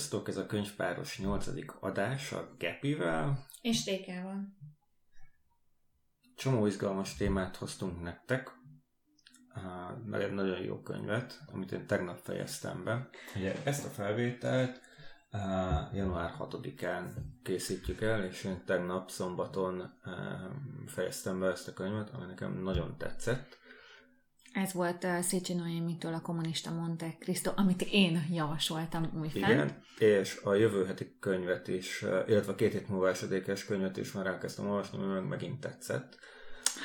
Sziasztok, ez a könyvpáros 8. adás a Gepivel. És Rékával. Csomó izgalmas témát hoztunk nektek, meg egy nagyon jó könyvet, amit én tegnap fejeztem be. Ugye ezt a felvételt január 6-án készítjük el, és én tegnap szombaton fejeztem be ezt a könyvet, ami nekem nagyon tetszett. Ez volt uh, Széchenyi Noémitől a kommunista Monte Cristo, amit én javasoltam újfent. Igen, és a jövő heti könyvet is, illetve a két hét múlva esedékes könyvet is már elkezdtem olvasni, mert megint tetszett.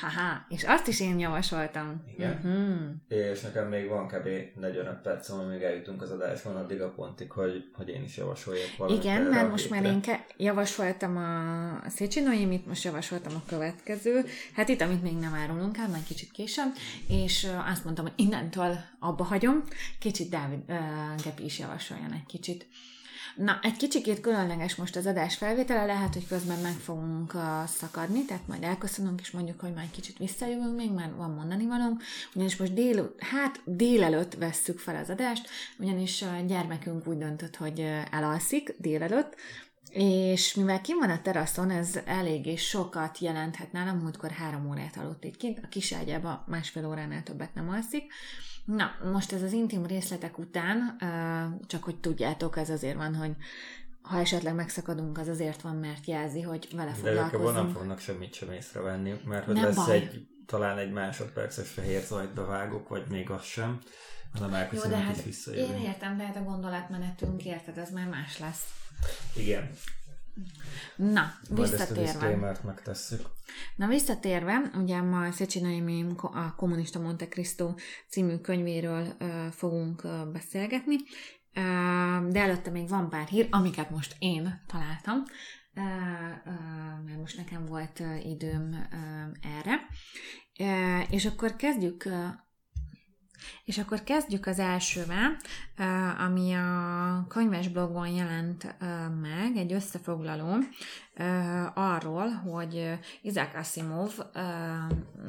Haha, és azt is én javasoltam. Igen. Uh-huh. És nekem még van kb. 45 perc, amíg eljutunk az adásban addig a pontig, hogy, hogy én is javasoljak valamit. Igen, mert most már én ke- javasoltam a Széchenyi most javasoltam a következő. Hát itt, amit még nem árulunk el, majd kicsit később, és azt mondtam, hogy innentől abba hagyom, kicsit Dávid uh, Gepi is javasoljon egy kicsit. Na, egy kicsikét különleges most az adás felvétele, lehet, hogy közben meg fogunk uh, szakadni, tehát majd elköszönünk, és mondjuk, hogy majd kicsit visszajövünk még, mert van mondani valónk, ugyanis most dél, hát délelőtt vesszük fel az adást, ugyanis a gyermekünk úgy döntött, hogy elalszik délelőtt, és mivel kim van a teraszon, ez eléggé sokat jelenthet nálam, múltkor három órát aludt itt kint, a kis ágyába másfél óránál többet nem alszik, Na, most ez az intim részletek után, csak hogy tudjátok, ez azért van, hogy ha esetleg megszakadunk, az azért van, mert jelzi, hogy vele foglalkozunk. De nem fognak semmit sem észrevenni, mert hogy nem lesz baj. egy, talán egy másodperces fehér zajt bevágok, vagy még az sem, hanem elköszönünk Jó, de hát Én értem, de hát a gondolatmenetünk, érted, ez már más lesz. Igen. Na, visszatérve. Majd megtesszük. Na, visszatérve, ugye ma Szecsi a Kommunista Monte Cristo című könyvéről uh, fogunk uh, beszélgetni, uh, de előtte még van pár hír, amiket most én találtam, mert most nekem volt időm erre. És akkor kezdjük és akkor kezdjük az elsővel, ami a könyves blogon jelent meg, egy összefoglaló arról, hogy Isaac Asimov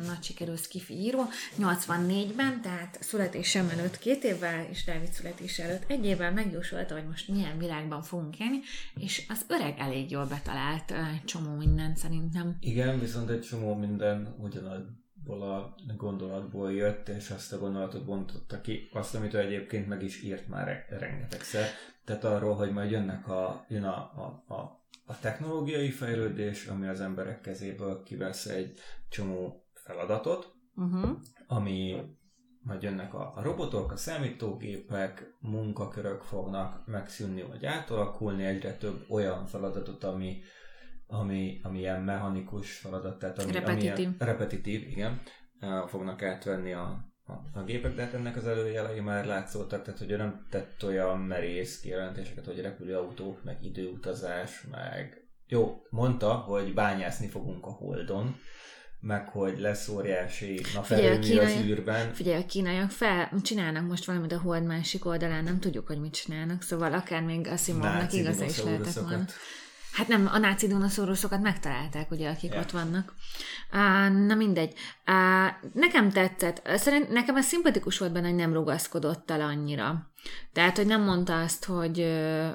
nagy sikerű skifi író 84-ben, tehát születésem előtt két évvel, és Dávid születése előtt egy évvel megjósolta, hogy most milyen világban fogunk élni, és az öreg elég jól betalált csomó minden szerintem. Igen, viszont egy csomó minden ugyanaz a gondolatból jött, és azt a gondolatot bontotta ki, azt, amit ő egyébként meg is írt már rengetegszer. Tehát arról, hogy majd jönnek a, jön a, a, a, a technológiai fejlődés, ami az emberek kezéből kivesz egy csomó feladatot, uh-huh. ami majd jönnek a, a robotok, a számítógépek, munkakörök fognak megszűnni vagy átalakulni, egyre több olyan feladatot, ami, ami, ami ilyen mechanikus feladat, tehát ami, repetitív. Ami ilyen, repetitív, igen, fognak átvenni a, a, a gépek, de hát ennek az előjelei már látszottak, tehát hogy nem tett olyan merész kijelentéseket, hogy repülőautók, meg időutazás, meg jó, mondta, hogy bányászni fogunk a Holdon, meg hogy lesz óriási naperőmű az űrben. Figyelj, a kínaiak fel, csinálnak most valamit a hold másik oldalán, nem tudjuk, hogy mit csinálnak, szóval akár még Asimovnak igaza is lehetett volna. Hát nem, a náci dinaszóruszokat megtalálták, ugye, akik yeah. ott vannak. Uh, na mindegy. Uh, nekem tetszett. Szerint nekem ez szimpatikus volt benne, hogy nem rugaszkodott el annyira. Tehát, hogy nem mondta azt, hogy,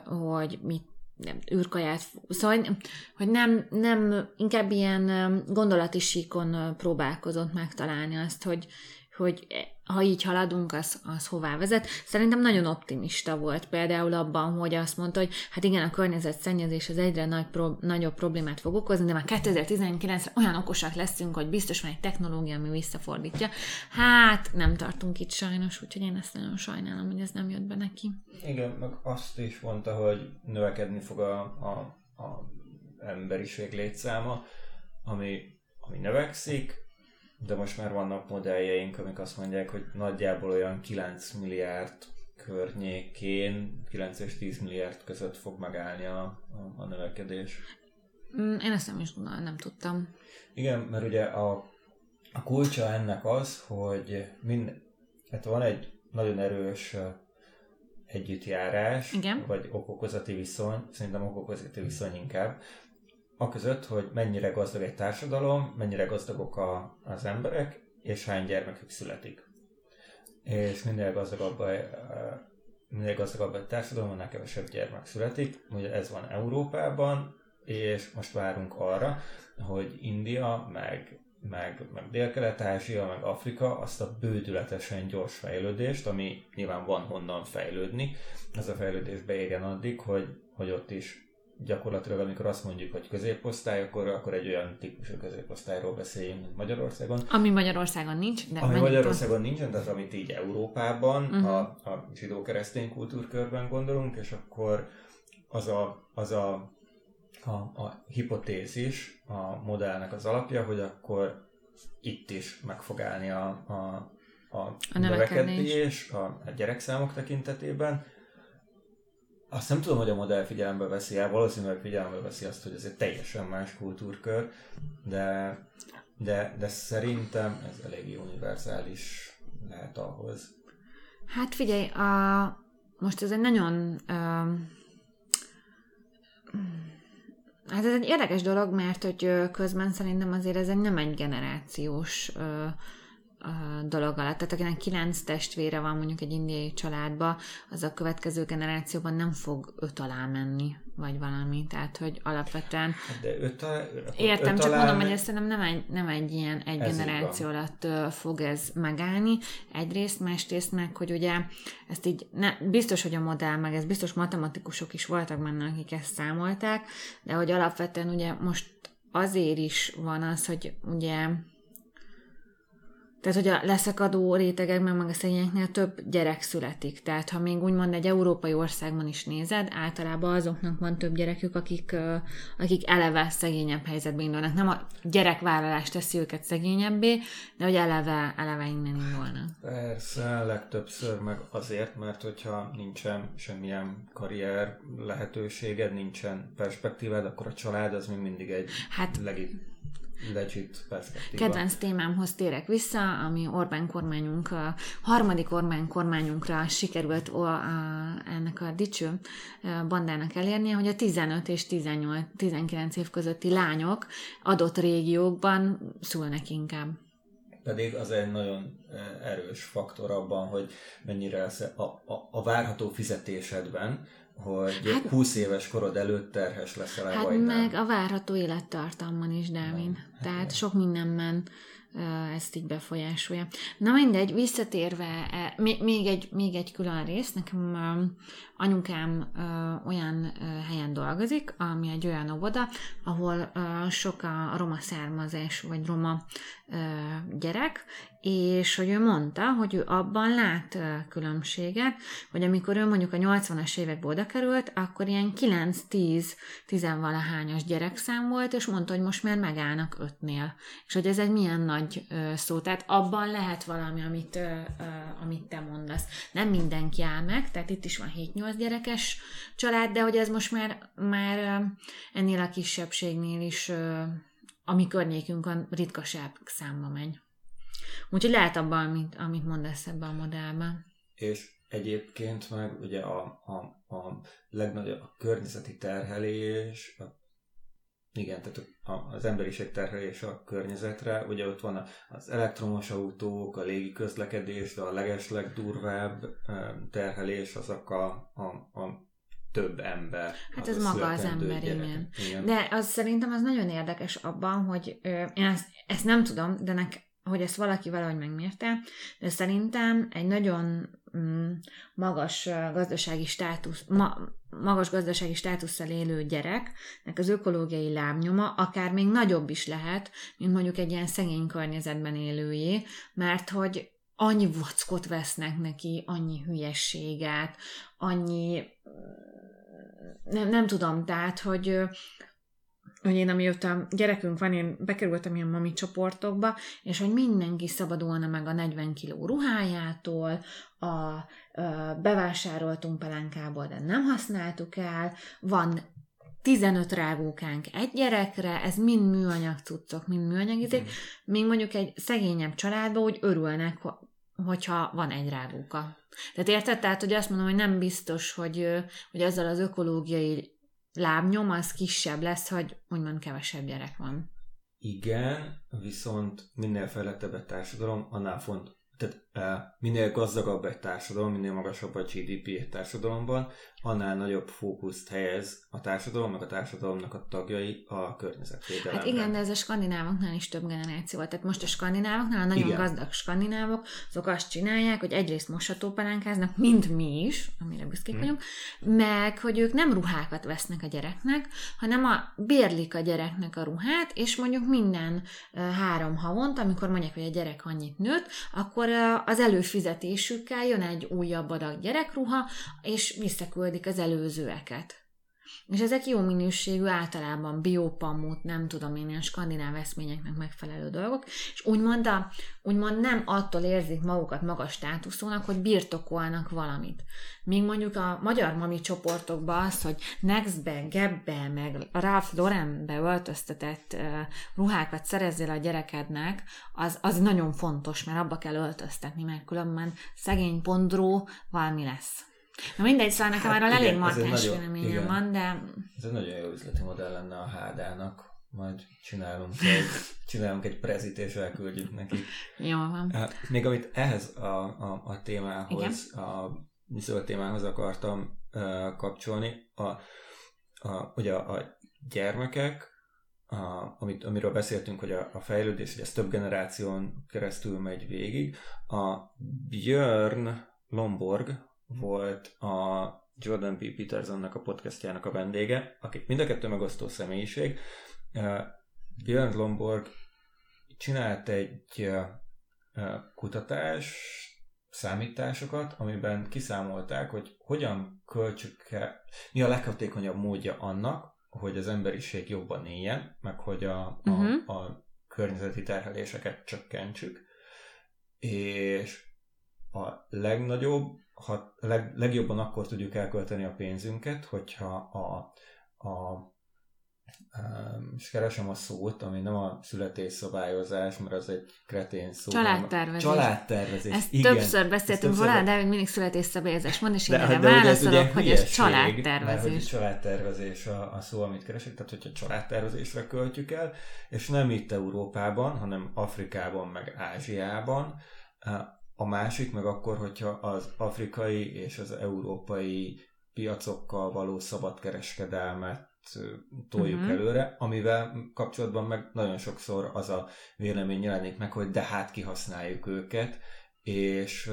hogy mit nem, űrkaját, szóval, hogy nem, nem, inkább ilyen gondolati síkon próbálkozott megtalálni azt, hogy, hogy ha így haladunk, az, az hová vezet. Szerintem nagyon optimista volt például abban, hogy azt mondta, hogy hát igen, a környezetszennyezés az egyre nagy pro, nagyobb problémát fog okozni, de már 2019-re olyan okosak leszünk, hogy biztos van egy technológia, ami visszafordítja. Hát nem tartunk itt sajnos, úgyhogy én ezt nagyon sajnálom, hogy ez nem jött be neki. Igen, meg azt is mondta, hogy növekedni fog a, a, a emberiség létszáma, ami, ami növekszik, de most már vannak modelljeink, amik azt mondják, hogy nagyjából olyan 9 milliárd környékén, 9 és 10 milliárd között fog megállni a, a, a növekedés. Mm, én ezt nem is nem tudtam. Igen, mert ugye a, a kulcsa ennek az, hogy mind, hát van egy nagyon erős együttjárás, Igen. vagy okokozati viszony, szerintem okokozati viszony inkább, a között, hogy mennyire gazdag egy társadalom, mennyire gazdagok a, az emberek, és hány gyermekük születik. És minél gazdagabb a, minél gazdagabb egy társadalom, annál kevesebb gyermek születik. Ugye ez van Európában, és most várunk arra, hogy India, meg, meg, meg Dél-Kelet-Ázsia, meg Afrika azt a bődületesen gyors fejlődést, ami nyilván van honnan fejlődni, ez a fejlődés beérjen addig, hogy, hogy ott is gyakorlatilag, amikor azt mondjuk, hogy középosztály, akkor, akkor egy olyan típusú középosztályról beszéljünk, mint Magyarországon. Ami Magyarországon nincs, de Ami Magyarországon nincsen, tehát amit így Európában, uh-huh. a, a zsidó-keresztény kultúrkörben gondolunk, és akkor az a, az a, a, a hipotézis, a modellnek az alapja, hogy akkor itt is meg fog állni a, a, a, a növekedés a, a gyerekszámok tekintetében, azt nem tudom, hogy a modell figyelembe veszi el, valószínűleg figyelembe veszi azt, hogy ez egy teljesen más kultúrkör, de, de, de szerintem ez eléggé univerzális lehet ahhoz. Hát figyelj, a, most ez egy nagyon uh, hát ez egy érdekes dolog, mert hogy közben szerintem azért ez egy nem egy generációs uh, dolog alatt. Tehát akinek kilenc testvére van mondjuk egy indiai családba, az a következő generációban nem fog öt alá menni, vagy valami. Tehát, hogy alapvetően... De öt alá, Értem, öt csak mondom, hogy ezt nem egy, nem egy ilyen egy generáció alatt fog ez megállni. Egyrészt, másrészt meg, hogy ugye ezt így, ne, biztos, hogy a modell, meg ez biztos matematikusok is voltak benne, akik ezt számolták, de hogy alapvetően ugye most azért is van az, hogy ugye tehát, hogy a leszakadó rétegekben, meg a szegényeknél több gyerek születik. Tehát, ha még úgymond egy európai országban is nézed, általában azoknak van több gyerekük, akik, akik eleve szegényebb helyzetben indulnak. Nem a gyerekvállalás teszi őket szegényebbé, de hogy eleve, eleve innen indulnak. Persze, legtöbbször meg azért, mert hogyha nincsen semmilyen karrier lehetőséged, nincsen perspektívád, akkor a család az még mindig egy hát, legit legit perspektíva. Kedvenc témámhoz térek vissza, ami Orbán kormányunk, a harmadik Orbán kormányunkra sikerült a, a, ennek a dicső bandának elérnie, hogy a 15 és 18, 19 év közötti lányok adott régiókban szülnek inkább. Pedig az egy nagyon erős faktor abban, hogy mennyire a, a, a várható fizetésedben hogy hát, 20 éves korod előtt terhes leszel hát vagy meg nem. a várható élettartamban is, Dávid. Hát Tehát nem. sok mindenben ezt így befolyásolja. Na mindegy, visszatérve, e, még egy, még egy külön rész, nekem anyukám olyan helyen dolgozik, ami egy olyan óvoda, ahol sok a roma származás, vagy roma gyerek, és hogy ő mondta, hogy ő abban lát különbséget, hogy amikor ő mondjuk a 80-as évekbe oda került, akkor ilyen 9-10 tizenvalahányas gyerekszám volt, és mondta, hogy most már megállnak ötnél. És hogy ez egy milyen nagy szó. Tehát abban lehet valami, amit, amit te mondasz. Nem mindenki áll meg, tehát itt is van 7-8 gyerekes család, de hogy ez most már, már ennél a kisebbségnél is a mi környékünkön ritkaság számba megy. Úgyhogy lehet abban, amit, amit mondasz ebben a modellben. És egyébként meg ugye a, a, a legnagyobb a környezeti terhelés, a, igen, tehát a, az emberiség terhelés a környezetre, ugye ott van az elektromos autók, a légi közlekedés, de a legesleg durvább terhelés azok a, a, a több ember. Hát ez maga az ember, igen. igen. De az szerintem az nagyon érdekes abban, hogy ö, én ezt, ezt nem tudom, de nek, hogy ezt valaki valahogy megmérte, de szerintem egy nagyon mm, magas gazdasági státusz, ma, magas gazdasági státusszal élő gyereknek az ökológiai lábnyoma akár még nagyobb is lehet, mint mondjuk egy ilyen szegény környezetben élőjé, mert hogy annyi vackot vesznek neki, annyi hülyességet, annyi nem, nem tudom, tehát, hogy hogy én amióta gyerekünk van, én bekerültem ilyen mami csoportokba, és hogy mindenki szabadulna meg a 40 kiló ruhájától, a, a bevásároltunk pelánkából, de nem használtuk el, van 15 rágókánk egy gyerekre, ez mind műanyag cuccok, mind műanyag izék, még mondjuk egy szegényebb családban úgy örülnek, hogyha van egy rágóka. Tehát érted? Tehát, hogy azt mondom, hogy nem biztos, hogy, hogy ezzel az ökológiai lábnyom az kisebb lesz, hogy úgymond kevesebb gyerek van. Igen, viszont minél fejlettebb a társadalom, annál font, tehát minél gazdagabb egy társadalom, minél magasabb a GDP egy társadalomban, annál nagyobb fókuszt helyez a társadalom, meg a társadalomnak a tagjai a környezetvédelemre. Hát igen, de ez a skandinávoknál is több generáció volt. Tehát most a skandinávoknál, a nagyon igen. gazdag skandinávok, azok azt csinálják, hogy egyrészt moshatópalánkáznak, mint mi is, amire büszkék hmm. vagyunk, meg hogy ők nem ruhákat vesznek a gyereknek, hanem a, bérlik a gyereknek a ruhát, és mondjuk minden három havont, amikor mondják, hogy a gyerek annyit nőtt, akkor az előfizetésükkel jön egy újabb adag gyerekruha, és visszaküldik az előzőeket. És ezek jó minőségű, általában biopamut, nem tudom én, ilyen skandináv eszményeknek megfelelő dolgok, és úgymond, a, úgymond nem attól érzik magukat magas státuszúnak, hogy birtokolnak valamit. Míg mondjuk a magyar mami csoportokban az, hogy Nextbe, Gebbe, meg Ralph Laurenbe öltöztetett uh, ruhákat szerezzél a gyerekednek, az, az nagyon fontos, mert abba kell öltöztetni, mert különben szegény pondró valami lesz. Na mindegy, szóval nekem hát, elég markáns véleményem van, de... Ez egy nagyon jó üzleti modell lenne a Hádának. Majd csinálunk egy, csinálunk egy prezit, és elküldjük neki. Jó van. Még amit ehhez a, a, a témához, Igen? a zöld témához akartam uh, kapcsolni, a, a, ugye a, a gyermekek, a, amit, amiről beszéltünk, hogy a, a fejlődés, hogy ez több generáción keresztül megy végig. A Björn Lomborg, volt a Jordan P. Petersonnak a podcastjának a vendége, aki mind a kettő megosztó személyiség. Björn Lomborg csinált egy kutatás, számításokat, amiben kiszámolták, hogy hogyan költsük el, mi a leghatékonyabb módja annak, hogy az emberiség jobban éljen, meg hogy a, a, uh-huh. a környezeti terheléseket csökkentsük. És a legnagyobb ha leg, legjobban akkor tudjuk elkölteni a pénzünket, hogyha a, a és keresem a szót, ami nem a születésszabályozás, mert az egy kretén szó. Családtervezés. Családtervezés. Ezt Igen, többször beszéltünk volna, de mindig születésszabályozás mond, és én erre válaszolok, hogy ez családtervezés. Mert hogy családtervezés a, a szó, amit keresek, tehát hogyha családtervezésre költjük el, és nem itt Európában, hanem Afrikában, meg Ázsiában, a másik meg akkor, hogyha az afrikai és az európai piacokkal való szabadkereskedelmet toljuk uh-huh. előre, amivel kapcsolatban meg nagyon sokszor az a vélemény jelenik meg, hogy de hát kihasználjuk őket, és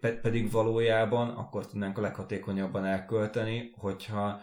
pedig valójában akkor tudnánk a leghatékonyabban elkölteni, hogyha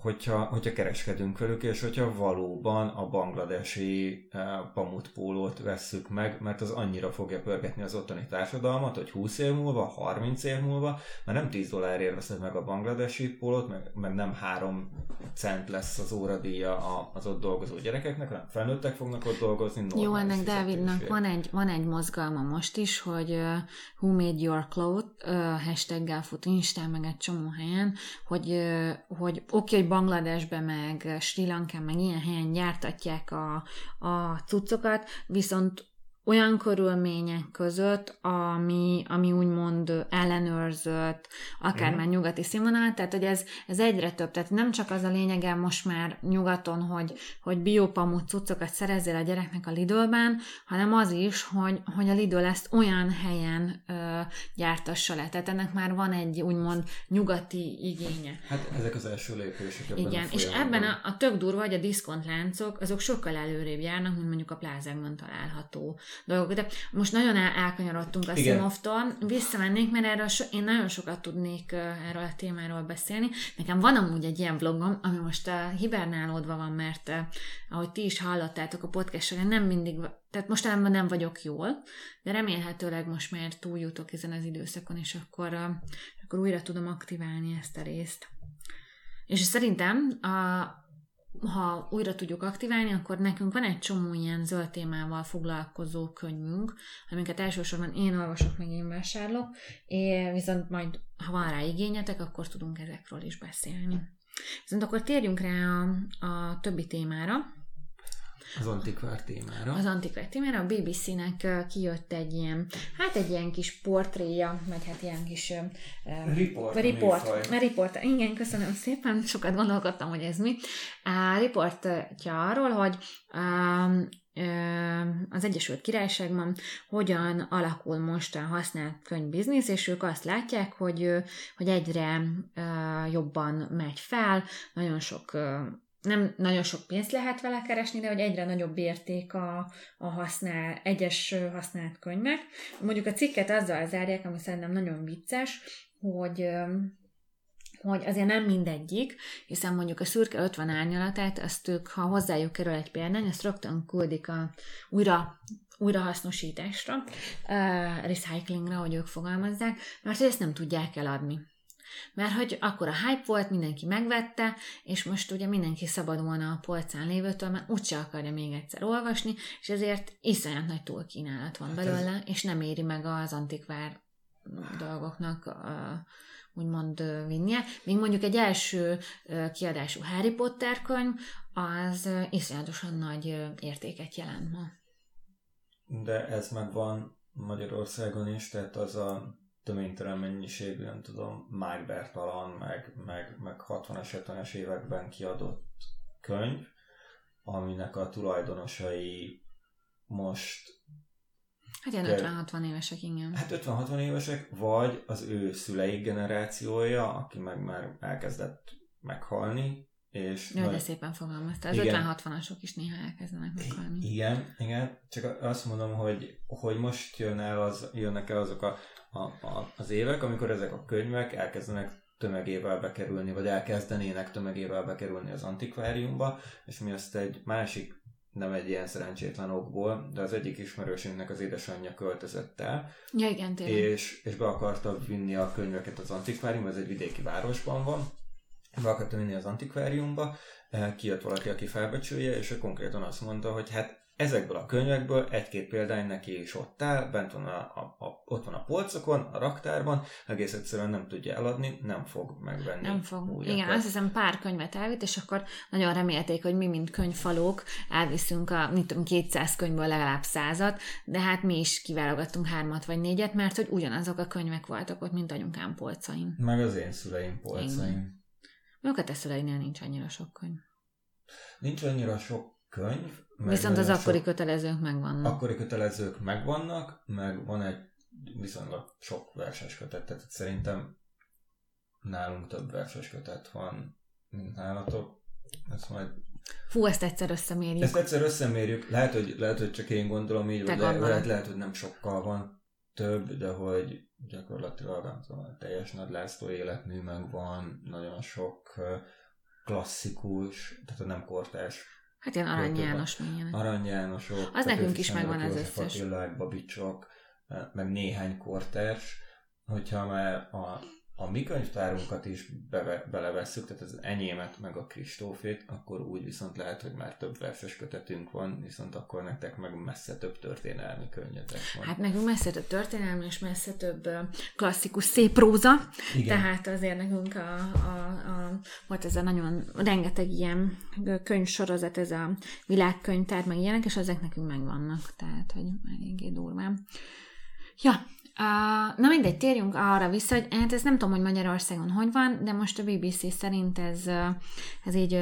hogyha, hogyha kereskedünk velük, és hogyha valóban a bangladesi eh, pamutpólót vesszük meg, mert az annyira fogja pörgetni az ottani társadalmat, hogy 20 év múlva, 30 év múlva, mert nem 10 dollárért veszed meg a bangladesi pólót, meg, meg nem 3 cent lesz az óradíja az ott dolgozó gyerekeknek, hanem felnőttek fognak ott dolgozni. Jó, ennek Dávidnak van egy, van egy mozgalma most is, hogy uh, Who Made Your Clothes uh, hashtaggel fut Instán, meg egy csomó helyen, hogy, uh, hogy oké, okay, hogy Bangladesbe, meg Sri Lankán, meg ilyen helyen gyártatják a, a cuccokat, viszont olyan körülmények között, ami, ami úgymond ellenőrzött, akár uh-huh. már nyugati színvonal, tehát hogy ez, ez egyre több. Tehát nem csak az a lényege most már nyugaton, hogy, hogy biopamut cuccokat szerezzél a gyereknek a Lidlben, hanem az is, hogy, hogy a Lidl ezt olyan helyen ö, gyártassa le. Tehát ennek már van egy úgymond nyugati igénye. Hát ezek az első lépések ebben Igen, a és ebben a, a tök durva, hogy a diszkontláncok, azok sokkal előrébb járnak, mint mondjuk a plázákban található dolgok. De most nagyon el, elkanyarodtunk a Simoftól, visszamennék, mert erről so, én nagyon sokat tudnék erről a témáról beszélni. Nekem van amúgy egy ilyen vlogom, ami most uh, hibernálódva van, mert uh, ahogy ti is hallottátok a podcast nem mindig, tehát mostanában nem vagyok jól, de remélhetőleg most már túljutok ezen az időszakon, és akkor, akkor újra tudom aktiválni ezt a részt. És szerintem a, ha újra tudjuk aktiválni, akkor nekünk van egy csomó ilyen zöld témával foglalkozó könyvünk, amiket elsősorban én olvasok, meg én vásárlok, és viszont majd, ha van rá igényetek, akkor tudunk ezekről is beszélni. Viszont akkor térjünk rá a, a többi témára. Az antikvár témára. Az antikvár témára. A BBC-nek kijött egy ilyen, hát egy ilyen kis portréja, meg hát ilyen kis uh, report. Report. report. Igen, köszönöm szépen. Sokat gondolkodtam, hogy ez mi. A riportja arról, hogy um, az Egyesült Királyságban hogyan alakul most a használt könyvbiznisz, és ők azt látják, hogy, hogy egyre jobban megy fel, nagyon sok nem nagyon sok pénzt lehet vele keresni, de hogy egyre nagyobb érték a, a használ, egyes használt könyvek. Mondjuk a cikket azzal zárják, ami szerintem nagyon vicces, hogy hogy azért nem mindegyik, hiszen mondjuk a szürke 50 árnyalatát, azt ők, ha hozzájuk kerül egy példány, azt rögtön küldik a újra újrahasznosításra, uh, recyclingra, hogy ők fogalmazzák, mert ezt nem tudják eladni. Mert hogy akkor a hype volt, mindenki megvette, és most ugye mindenki szabadulna a polcán lévőtől, mert úgyse akarja még egyszer olvasni, és ezért iszonyat nagy túlkínálat van hát belőle, ez... és nem éri meg az antikvár dolgoknak úgymond vinnie. Még mondjuk egy első kiadású Harry Potter könyv, az iszonyatosan nagy értéket jelent ma. De ez megvan Magyarországon is, tehát az a töménytelen mennyiségű, nem tudom, Mike Bertalan, meg, meg, meg 60-as, 70-es években kiadott könyv, aminek a tulajdonosai most Hát ilyen 50-60 évesek, igen. Hát 50-60 évesek, vagy az ő szüleik generációja, aki meg már elkezdett meghalni, és Jó, de szépen fogalmazta. Az 50-60-asok is néha elkezdenek meghalni. Igen, igen. Csak azt mondom, hogy, hogy most jön el az, jönnek el azok a, a, a, az évek, amikor ezek a könyvek elkezdenek tömegével bekerülni, vagy elkezdenének tömegével bekerülni az antikváriumba, és mi azt egy másik nem egy ilyen szerencsétlen okból, de az egyik ismerősünknek az édesanyja költözött el. Ja, igen, tényleg. És, és be akarta vinni a könyveket az antikváriumba, ez egy vidéki városban van, be akarta vinni az antikváriumba, eh, kijött valaki, aki felbecsülje, és ő konkrétan azt mondta, hogy hát ezekből a könyvekből egy-két példány neki is ott áll, bent van a, a, a, ott van a polcokon, a raktárban, egész egyszerűen nem tudja eladni, nem fog megvenni. Nem fog. Újakat. Igen, azt hiszem pár könyvet elvitt, és akkor nagyon remélték, hogy mi, mint könyvfalók, elviszünk a mit tudom, 200 könyvből legalább százat, de hát mi is kiválogattunk hármat vagy négyet, mert hogy ugyanazok a könyvek voltak ott, mint anyukám polcain. Meg az én szüleim polcain. Mondjuk a te szüleinél nincs annyira sok könyv. Nincs annyira sok könyv, Viszont az akkori sok, kötelezők megvannak. Akkori kötelezők megvannak, meg van egy viszonylag sok verses kötet, tehát szerintem nálunk több verses kötet van, mint nálatok. Ezt majd Fú, ezt egyszer összemérjük. Ezt egyszer összemérjük. Lehet, hogy, lehet, hogy csak én gondolom így, vagy lehet, lehet, hogy nem sokkal van több, de hogy gyakorlatilag nem tudom, a teljes Nagy László életmű megvan, nagyon sok klasszikus, tehát a nem kortás Hát ilyen Arany János Arany Jánosok. Az nekünk is megvan az összes. Attilák, Babicsok, meg néhány kortárs, hogyha már a a mi könyvtárunkat is beve, belevesszük, tehát az enyémet meg a Kristófét, akkor úgy viszont lehet, hogy már több verses kötetünk van, viszont akkor nektek meg messze több történelmi könyvetek van. Hát nekünk messze több történelmi, és messze több klasszikus szép próza, Igen. tehát azért nekünk a, a, a, volt ez a nagyon rengeteg ilyen könyvsorozat, ez a világkönyvtár, meg ilyenek, és ezek nekünk megvannak, tehát hogy eléggé durván. Ja, na mindegy, térjünk arra vissza, hogy hát ez nem tudom, hogy Magyarországon hogy van, de most a BBC szerint ez, ez így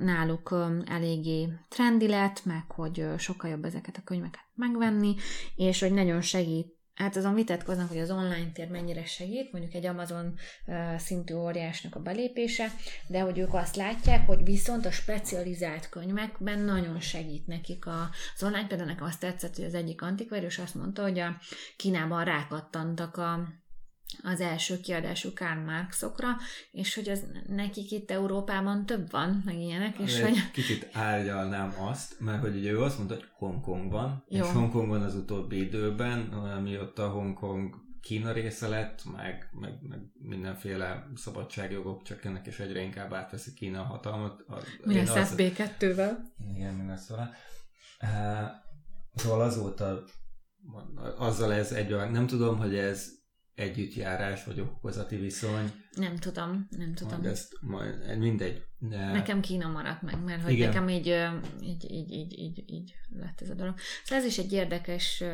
náluk eléggé trendi lett, meg hogy sokkal jobb ezeket a könyveket megvenni, és hogy nagyon segít hát azon vitatkoznak, hogy az online tér mennyire segít, mondjuk egy Amazon szintű óriásnak a belépése, de hogy ők azt látják, hogy viszont a specializált könyvekben nagyon segít nekik az online. Például nekem azt tetszett, hogy az egyik antikvárius azt mondta, hogy a Kínában rákattantak a az első kiadású Karl Marxokra, és hogy az nekik itt Európában több van, meg ilyenek, és Egy hogy... Kicsit árgyalnám azt, mert hogy ugye ő azt mondta, hogy Hongkongban, Jó. és Hongkongban az utóbbi időben, mióta Hongkong Kína része lett, meg, meg, meg mindenféle szabadságjogok csökkennek, és egyre inkább átveszi Kína a hatalmat. Mi lesz az... FB2-vel? Igen, mi lesz vele. Uh, szóval azóta azzal ez egy, nem tudom, hogy ez együttjárás vagy okozati viszony. Nem tudom, nem tudom. Majd ezt majd, mindegy. De... Nekem Kína maradt meg, mert hogy nekem így, így, így, így, így, így lett ez a dolog. Szóval ez is egy érdekes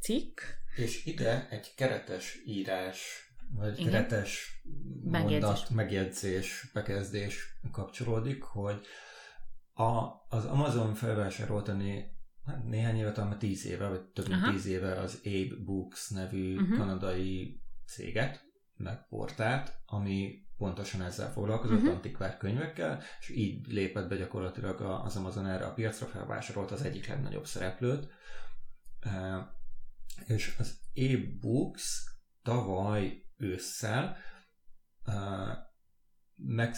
cikk. És ide egy keretes írás, vagy Igen. keretes megjegyzés. mondat, megjegyzés, bekezdés kapcsolódik, hogy a, az Amazon felvásároltani hát néhány éve, talán tíz éve, vagy több mint tíz éve az Abe Books nevű uh-huh. kanadai céget, meg portált, ami pontosan ezzel foglalkozott, uh-huh. antikvár könyvekkel, és így lépett be gyakorlatilag az Amazon erre a piacra, felvásárolt az egyik legnagyobb szereplőt. És az e-books tavaly ősszel meg,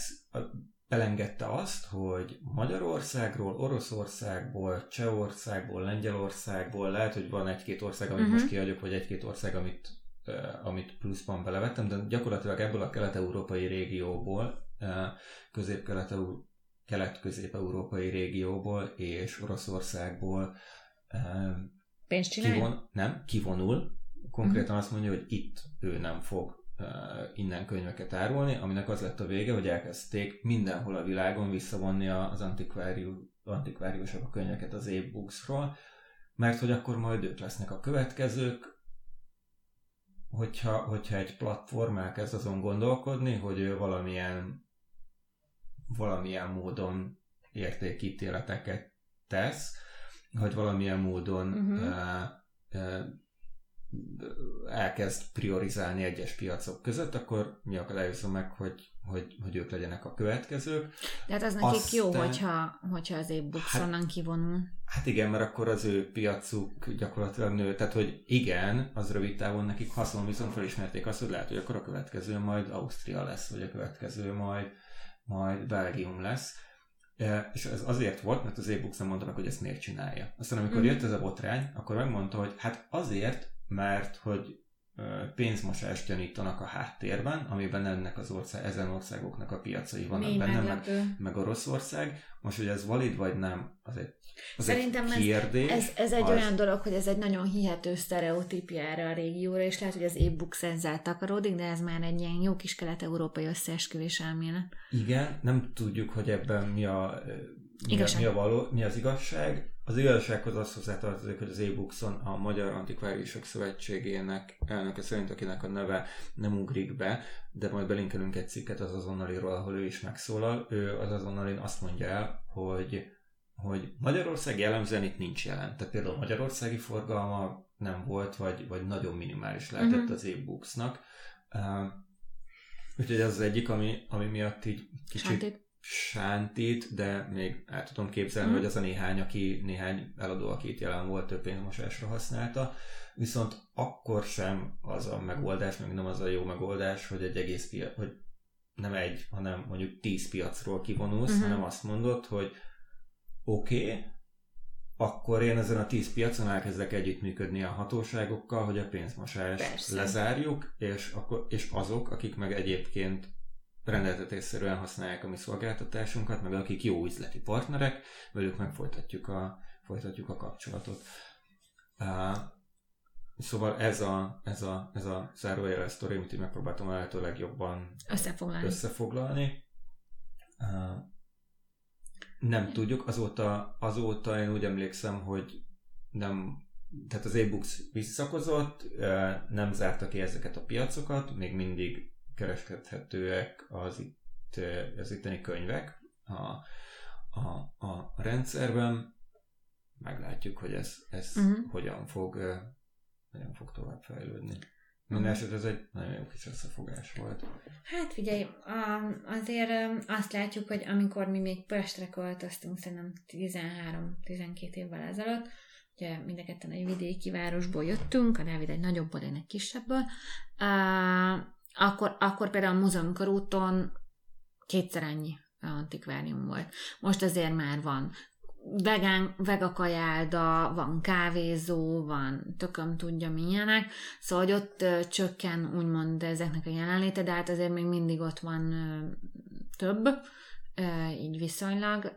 elengedte azt, hogy Magyarországról, Oroszországból, Csehországból, Lengyelországból, lehet, hogy van egy-két ország, amit uh-huh. most kiadjuk, vagy egy-két ország, amit, amit pluszban belevettem, de gyakorlatilag ebből a kelet-európai régióból, közép-kelet kelet-közép-európai régióból és Oroszországból uh, pénzt? Kivon, nem, kivonul. Konkrétan azt mondja, hogy itt ő nem fog innen könyveket árulni, aminek az lett a vége, hogy elkezdték mindenhol a világon visszavonni az antikvárius, antikváriusok a könyveket az e-booksról, mert hogy akkor majd ők lesznek a következők, hogyha, hogyha egy platform elkezd azon gondolkodni, hogy ő valamilyen, valamilyen módon értékítéleteket tesz, hogy valamilyen módon uh-huh. uh, uh, elkezd priorizálni egyes piacok között, akkor mi akadályozza meg, hogy, hogy, hogy ők legyenek a következők. De hát az nekik Aztán, jó, hogyha, hogyha az épp hát, kivonul. Hát igen, mert akkor az ő piacuk gyakorlatilag nő. Tehát, hogy igen, az rövid távon nekik haszon, viszont felismerték azt, hogy lehet, hogy akkor a következő majd Ausztria lesz, vagy a következő majd, majd Belgium lesz. E, és ez azért volt, mert az e-books nem mondta meg, hogy ezt miért csinálja. Aztán amikor mm. jött ez a botrány, akkor megmondta, hogy hát azért, mert hogy pénzmosást gyanítanak a háttérben, amiben ennek az ország, ezen országoknak a piacai vannak Mi benne, meg, meg Oroszország. Most, hogy ez valid vagy nem, az egy, az Szerintem egy kérdés. Ez, ez, ez egy az... olyan dolog, hogy ez egy nagyon hihető sztereotípia erre a régióra, és lehet, hogy az e-book ezzel takaródik, de ez már egy ilyen jó kis kelet-európai összeesküvés elmélet. Igen, nem tudjuk, hogy ebben mi a mi, a, mi, a való, mi az igazság. Az igazsághoz az hozzátartozik, hogy az e a Magyar Antikváriusok Szövetségének elnöke szerint, akinek a neve nem ugrik be, de majd belinkelünk egy cikket az azonnaliról, ahol ő is megszólal. Ő az azonnalin azt mondja el, hogy, hogy Magyarország jellemzően itt nincs jelen. Tehát például magyarországi forgalma nem volt, vagy, vagy nagyon minimális lehetett uh-huh. az e-booksnak. Uh, úgyhogy ez az egyik, ami, ami miatt így kicsit... Sántit sántit, de még el tudom képzelni, mm. hogy az a néhány, aki néhány eladó, aki itt jelen volt, több pénzmosásra használta. Viszont akkor sem az a megoldás, meg nem az a jó megoldás, hogy egy egész piac, hogy nem egy, hanem mondjuk tíz piacról kivonulsz, mm-hmm. hanem azt mondod, hogy oké, okay, akkor én ezen a tíz piacon elkezdek együttműködni a hatóságokkal, hogy a pénzmosást Persze. lezárjuk, és, akkor, és azok, akik meg egyébként rendeltetésszerűen használják a mi szolgáltatásunkat, meg akik jó üzleti partnerek, velük meg folytatjuk a, folytatjuk a kapcsolatot. Uh, szóval ez a, ez a, ez a zárójeles sztori, amit én megpróbáltam a lehető legjobban összefoglalni. összefoglalni. Uh, nem tudjuk, azóta, azóta én úgy emlékszem, hogy nem, tehát az e-books visszakozott, nem zárta ki ezeket a piacokat, még mindig kereskedhetőek az, itt, az itteni könyvek a, a, a rendszerben. Meglátjuk, hogy ez, ez uh-huh. hogyan, fog, hogyan fog tovább fejlődni. Minden esetre ez egy nagyon jó kis összefogás volt. Hát figyelj, azért azt látjuk, hogy amikor mi még Pestre költöztünk, szerintem 13-12 évvel ezelőtt, ugye mind a ketten egy vidéki városból jöttünk, a Dávid egy nagyobbból, én egy kisebből, akkor, akkor például a Múzeum körúton kétszer ennyi antikvárium volt. Most azért már van vegán, vegakajálda, van kávézó, van tököm tudja milyenek, szóval hogy ott ö, csökken úgymond ezeknek a jelenléte, de hát azért még mindig ott van ö, több, így viszonylag.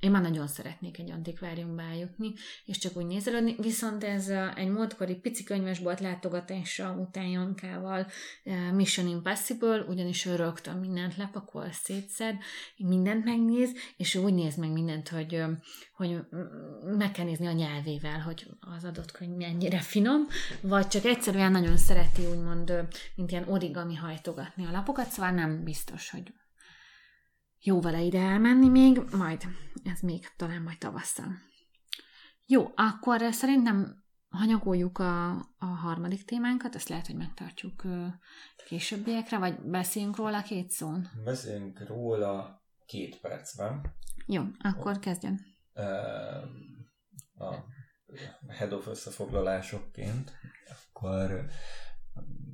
Én már nagyon szeretnék egy antikváriumba eljutni, és csak úgy nézelődni, viszont ez egy múltkori pici könyvesbolt látogatása után Jankával Mission Impossible, ugyanis ő rögtön mindent lepakol, szétszed, mindent megnéz, és úgy néz meg mindent, hogy, hogy meg kell nézni a nyelvével, hogy az adott könyv mennyire finom, vagy csak egyszerűen nagyon szereti úgymond, mint ilyen origami hajtogatni a lapokat, szóval nem biztos, hogy jó vele ide elmenni még, majd ez még talán majd tavasszal. Jó, akkor szerintem hanyagoljuk a, a harmadik témánkat, ezt lehet, hogy megtartjuk későbbiekre, vagy beszéljünk róla két szón. Beszéljünk róla két percben. Jó, akkor kezdjen. Ehm, A head of összefoglalásokként, akkor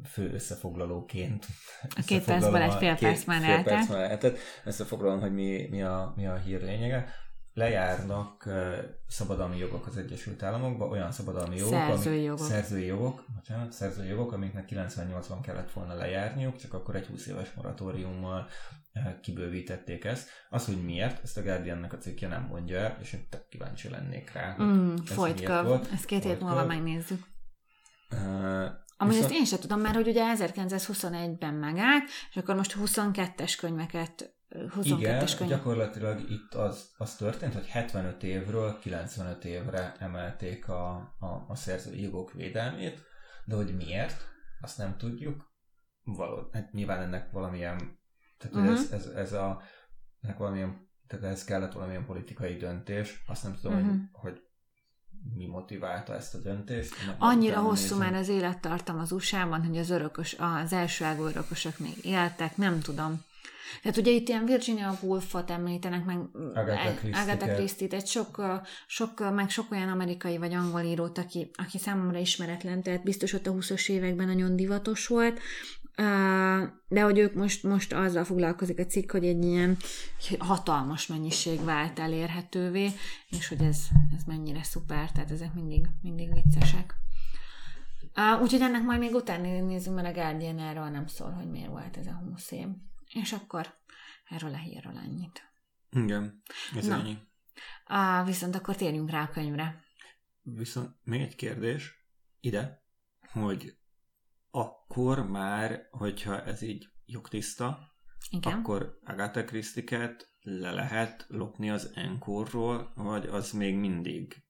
fő összefoglalóként. A két percből egy fél perc már fél eltelt. perc már eltelt. Összefoglalom, hogy mi, mi, a, mi a hír lényege. Lejárnak uh, szabadalmi jogok az Egyesült Államokban, olyan szabadalmi jogok, Szerzői amik, jogok. szerzői jogok, bocsánat, szerzői jogok, amiknek 98-ban kellett volna lejárniuk, csak akkor egy 20 éves moratóriummal uh, kibővítették ezt. Az, hogy miért, ezt a Guardiannek a cikkje nem mondja el, és én tök kíváncsi lennék rá. Mm, ez folyt miért köv. volt. Ezt két hét múlva megnézzük. Uh, Amúgy viszont- ezt én sem tudom, mert hogy ugye 1921-ben megállt, és akkor most 22-es könyveket, 22-es Igen, könyv. gyakorlatilag itt az, az történt, hogy 75 évről 95 évre emelték a, a, a szerzői jogok védelmét, de hogy miért, azt nem tudjuk. Való, hát nyilván ennek valamilyen, tehát uh-huh. ez, ez, ez a, ennek valamilyen, tehát ez kellett valamilyen politikai döntés, azt nem tudom, uh-huh. Mhm. hogy, hogy mi motiválta ezt a döntést. Annyira hosszú már az élettartam az USA-ban, hogy az örökös, az elsőágú örökösök még éltek, nem tudom. Tehát ugye itt ilyen Virginia Woolfot említenek, meg Agatha Christie-t. Egy sok, sok, meg sok olyan amerikai vagy angol írót, aki, aki számomra ismeretlen, tehát biztos ott a 20-as években nagyon divatos volt, de hogy ők most, most azzal foglalkozik a cikk, hogy egy ilyen hatalmas mennyiség vált elérhetővé, és hogy ez, ez mennyire szuper, tehát ezek mindig, mindig viccesek. Uh, úgyhogy ennek majd még utána nézzünk, mert a Guardian erről nem szól, hogy miért volt ez a 20 év. És akkor erről a hírről ennyit. Igen, ez Na. ennyi. Uh, viszont akkor térjünk rá a könyvre. Viszont még egy kérdés ide, hogy akkor már, hogyha ez így jogtiszta, Igen. akkor Agatha Christie-ket le lehet lopni az Enkorról, vagy az még mindig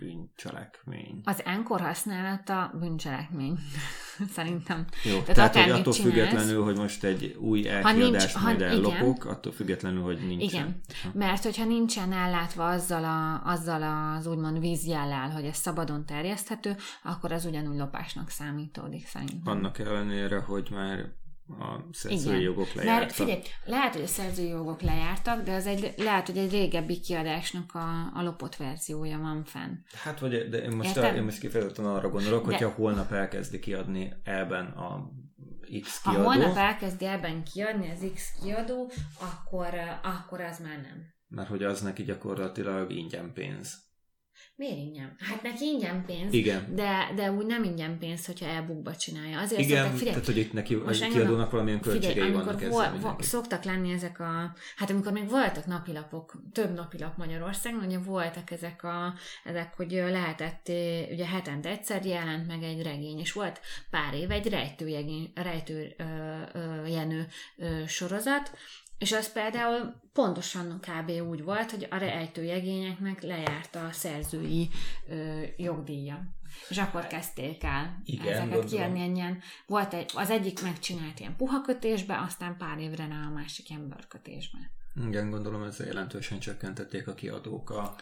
bűncselekmény? Az enkor használata bűncselekmény. Szerintem. Jó, Tehát tehát, hogy attól csinálsz- függetlenül, hogy most egy új nincs- elkiadást ha- majd igen. ellopok, attól függetlenül, hogy nincsen. Igen, mert hogyha nincsen ellátva azzal, a, azzal az úgymond vízjellel, hogy ez szabadon terjeszthető, akkor az ugyanúgy lopásnak számítódik szerintem. Annak ellenére, hogy már a szerzői Igen. jogok lejártak. Mert figyelj, lehet, hogy a szerzői jogok lejártak, de az egy, lehet, hogy egy régebbi kiadásnak a, a lopott verziója van fenn. Hát, vagy, de én most, Érted? én most kifejezetten arra gondolok, De- hogyha holnap elkezdi kiadni ebben a X Ha kiadó, holnap elkezdi ebben kiadni az X kiadó, akkor, akkor az már nem. mert hogy az neki gyakorlatilag ingyen pénz. Miért ingyen? Hát neki ingyen pénz, Igen. de, de úgy nem ingyen pénz, hogyha e-bookba csinálja. Azért Igen, szoktak, figyelj, tehát hogy itt neki Most a- kiadónak valamilyen költségei Figyelj, vannak ezzel vol, mindenki. szoktak lenni ezek a, hát amikor még voltak napilapok, több napilap Magyarországon, ugye voltak ezek a, ezek, hogy lehetett, eh, ugye hetente egyszer jelent meg egy regény, és volt pár év egy rejtő ö, ö, jenő ö, sorozat, és az például pontosan kb. úgy volt, hogy a rejtőjegényeknek lejárt a szerzői ö, jogdíja. És akkor kezdték el Igen, ezeket kiadni ennyien. Volt egy, az egyik megcsinált ilyen puha kötésbe, aztán pár évre rá a másik ilyen bőrkötésbe. Igen, gondolom ezzel jelentősen csökkentették a kiadók a,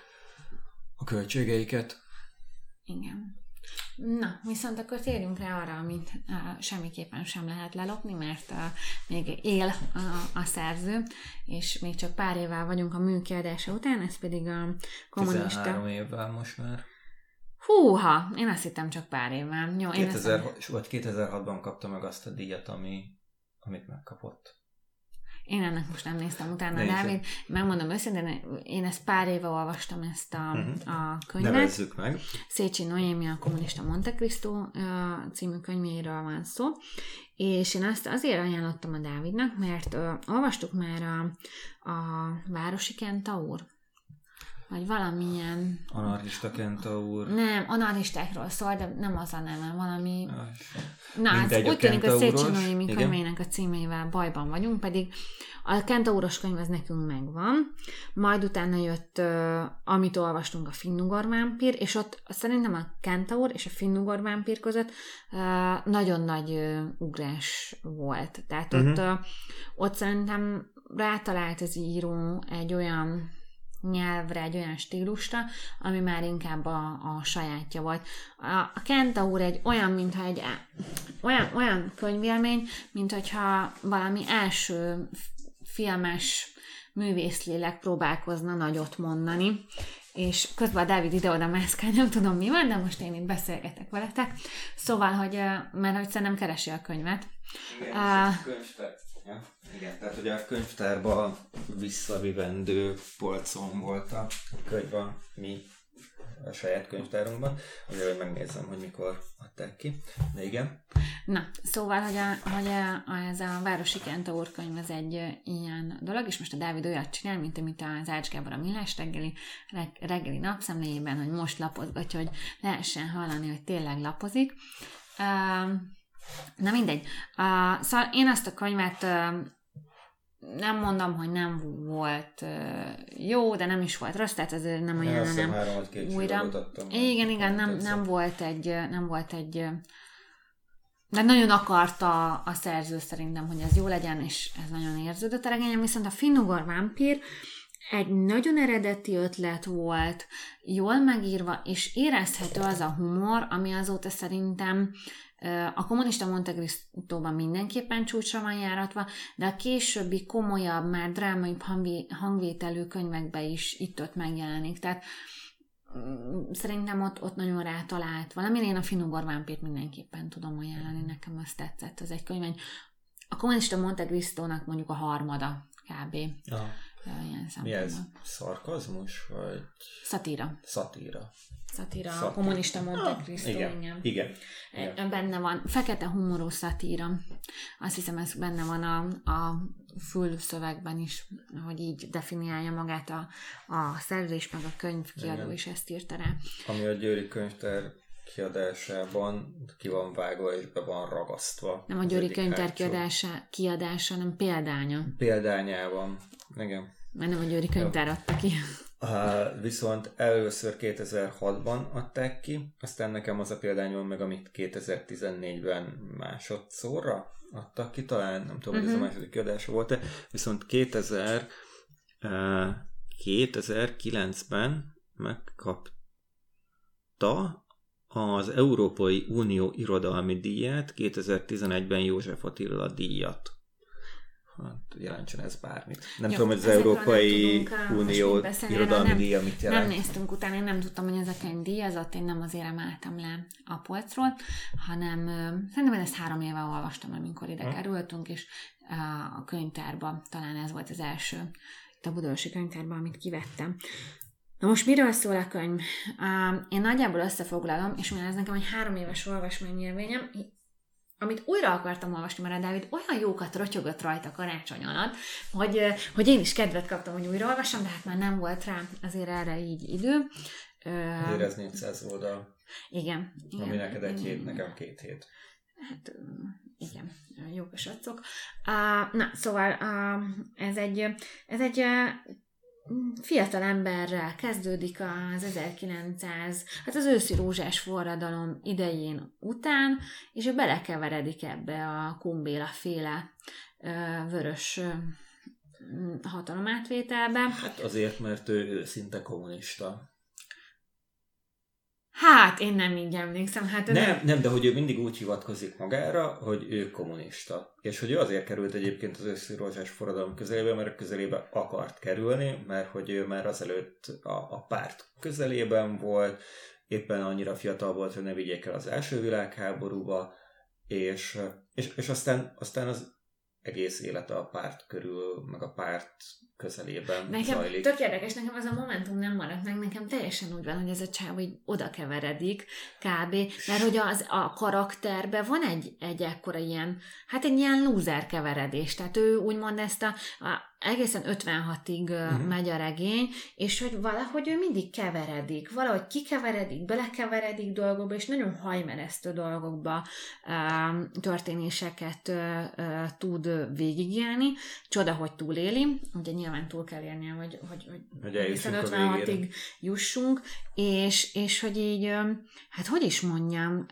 a költségeiket. Igen. Na, viszont akkor térjünk rá arra, amit uh, semmiképpen sem lehet lelopni, mert uh, még él a, a szerző, és még csak pár évvel vagyunk a műkiadása után, ez pedig a kommunista... 13 évvel most már. Húha, én azt hittem csak pár évvel. Jó, én 2000, ezt, vagy 2006-ban kapta meg azt a díjat, ami, amit megkapott. Én ennek most nem néztem utána, Nézd. Dávid. Megmondom őszintén, én ezt pár éve olvastam ezt a, Mhm. a könyvet. Nevezzük meg. Szécsi Noémi a kommunista Monte Cristo című könyvéről van szó, és én azt azért ajánlottam a Dávidnak, mert ö, olvastuk már a, a Városi Kentaur, vagy valamilyen, Anarchista Kentaur. nem, anarchistákról szól, de nem az a neve, valami, Na, Mindegy, ez a úgy tűnik, hogy Széchenyi könyvének a címével bajban vagyunk, pedig a Kentauros könyv az nekünk megvan, majd utána jött, amit olvastunk, a Finnugor vámpír, és ott szerintem a Kentaur és a Finnugor vámpír között nagyon nagy ugrás volt. Tehát Mhm. ott, uh, ott szerintem rátalált az író egy olyan nyelvre, egy olyan stílusra, ami már inkább a, a sajátja volt. A, a Kentaur egy olyan, mintha egy olyan, olyan könyvélmény, mint hogyha valami első filmes művészlélek próbálkozna nagyot mondani, és közben a Dávid ide-oda mászkál, nem tudom mi van, de most én itt beszélgetek veletek. Szóval, hogy, mert hogy szerintem keresi a könyvet. Igen, uh, könyvtár. Ja, igen, tehát ugye a könyvtárban visszavivendő polcon volt a könyv a mi a saját könyvtárunkban, amiről megnézem, hogy mikor adták ki. De igen. Na, szóval, hogy, a, hogy a, ez a Városi Kentaur könyv az egy ilyen dolog, és most a Dávid olyat csinál, mint amit az Ács Gábor a Millás reggeli, reg, reggeli napszemléjében, hogy most lapozgat, hogy lehessen hallani, hogy tényleg lapozik. Uh, na mindegy. Uh, szóval én azt a könyvet uh, nem mondom, hogy nem volt jó, de nem is volt rossz, tehát ez nem olyan, nem újra. Igen, igen, nem, nem volt egy, nem volt egy de nagyon akarta a szerző szerintem, hogy ez jó legyen, és ez nagyon érződött a regényem, viszont a Finnugor Vampír egy nagyon eredeti ötlet volt, jól megírva, és érezhető az a humor, ami azóta szerintem a kommunista Monte Cristo-ban mindenképpen csúcsra van járatva, de a későbbi komolyabb, már drámai hangvételű könyvekben is itt-ott megjelenik. Tehát mm, szerintem ott, ott nagyon rátalált valami. Én a Finugor Vámpírt mindenképpen tudom ajánlani, nekem azt tetszett. Ez egy könyv, a kommunista Monte Cristo-nak mondjuk a harmada kb. Aha ilyen Mi ez? Szarkazmus? Vagy... Szatíra. Szatíra. Szatíra, szatíra. a kommunista Monte ah, Cristo, igen. igen. igen. igen. Benne van, fekete humorú szatíra. Azt hiszem, ez benne van a, a fülszövegben is, hogy így definiálja magát a, a szerzés, meg a könyvkiadó igen. is ezt írta rá. Ami a Győri könyvtár kiadásában ki van vágva és be van ragasztva. Nem a Győri könyvtár kiadása, kiadása, hanem példánya. Példányában, igen. Mert nem a Győri könyvtár adta ki. Uh, viszont először 2006-ban adták ki, aztán nekem az a példányom meg, amit 2014-ben másodszorra adtak ki, talán nem tudom, uh-huh. hogy ez a mhm. második kiadása volt-e, viszont 2000, uh, 2009-ben megkapta az Európai Unió Irodalmi Díját, 2011-ben József Attila díjat. Hát jelentsen ez bármit. Nem Jó, tudom, hogy az Európai Unió irodalmi nem, díja mit jelent. Nem néztünk utána, én nem tudtam, hogy ez a könyv díjazott, én nem azért emeltem le a polcról, hanem szerintem ezt három éve olvastam, amikor ide hm. kerültünk, és a könyvtárban talán ez volt az első itt a könyvtárban, amit kivettem. Na most miről szól a könyv? Én nagyjából összefoglalom, és mivel ez nekem egy három éves olvasmányélményem, amit újra akartam olvasni, mert a Dávid olyan jókat rotyogott rajta karácsony alatt, hogy, hogy én is kedvet kaptam, hogy újra olvassam, de hát már nem volt rá azért erre így idő. Ez 400 oldal. Igen. igen ami neked egy hét, nekem két hét. Hát igen, jók a sacok. Uh, na, szóval uh, ez egy, ez egy fiatal emberrel kezdődik az 1900, hát az őszi rózsás forradalom idején után, és ő belekeveredik ebbe a kumbéla féle vörös hatalomátvételbe. Hát azért, mert ő szinte kommunista. Hát, én nem így emlékszem. Hát nem, nem, nem, de hogy ő mindig úgy hivatkozik magára, hogy ő kommunista. És hogy ő azért került egyébként az összírozás forradalom közelébe, mert közelébe akart kerülni, mert hogy ő már azelőtt a, a párt közelében volt, éppen annyira fiatal volt, hogy ne vigyék el az első világháborúba, és, és, és aztán, aztán az egész élete a párt körül, meg a párt közelében nekem zajlik. Tök érdekes, nekem az a momentum nem maradt meg, nekem teljesen úgy van, hogy ez a csáv hogy oda keveredik kb. Mert hogy az, a karakterben van egy, egy ekkora ilyen, hát egy ilyen lúzer keveredés. Tehát ő úgymond ezt a, a egészen 56-ig uh-huh. megy a regény, és hogy valahogy ő mindig keveredik, valahogy kikeveredik, belekeveredik dolgokba, és nagyon hajmeresztő dolgokba történéseket uh, uh, tud végigélni. Csoda, hogy túléli, ugye nyilván túl kell élnie, hogy, hogy, hogy, hogy egészen 56-ig jussunk, és, és hogy így, hát hogy is mondjam,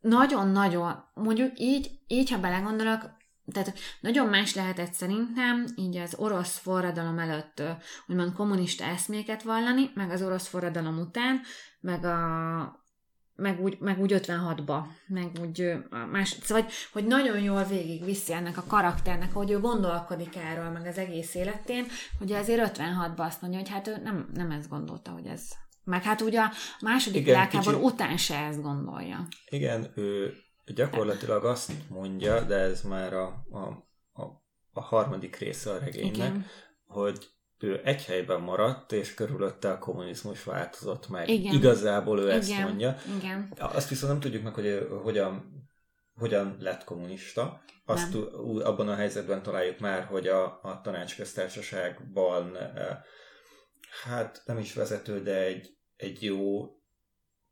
nagyon-nagyon, mondjuk így, így, ha belegondolok, tehát nagyon más lehetett szerintem így az orosz forradalom előtt úgymond kommunista eszméket vallani, meg az orosz forradalom után, meg a meg úgy, meg úgy 56-ba, meg úgy más, szóval, hogy nagyon jól végig viszi ennek a karakternek, hogy ő gondolkodik erről, meg az egész életén, hogy azért 56-ba azt mondja, hogy hát ő nem, nem ezt gondolta, hogy ez meg hát ugye a második világháború kicsit... után se ezt gondolja. Igen, ő gyakorlatilag azt mondja, de ez már a, a, a, a harmadik része a regénynek, Igen. hogy ő egy helyben maradt, és körülötte a kommunizmus változott meg. Igen. Igazából ő Igen. ezt mondja. Igen. Azt viszont nem tudjuk meg, hogy hogyan, hogyan lett kommunista. Azt nem. abban a helyzetben találjuk már, hogy a, a tanácsköztársaságban hát nem is vezető, de egy, egy jó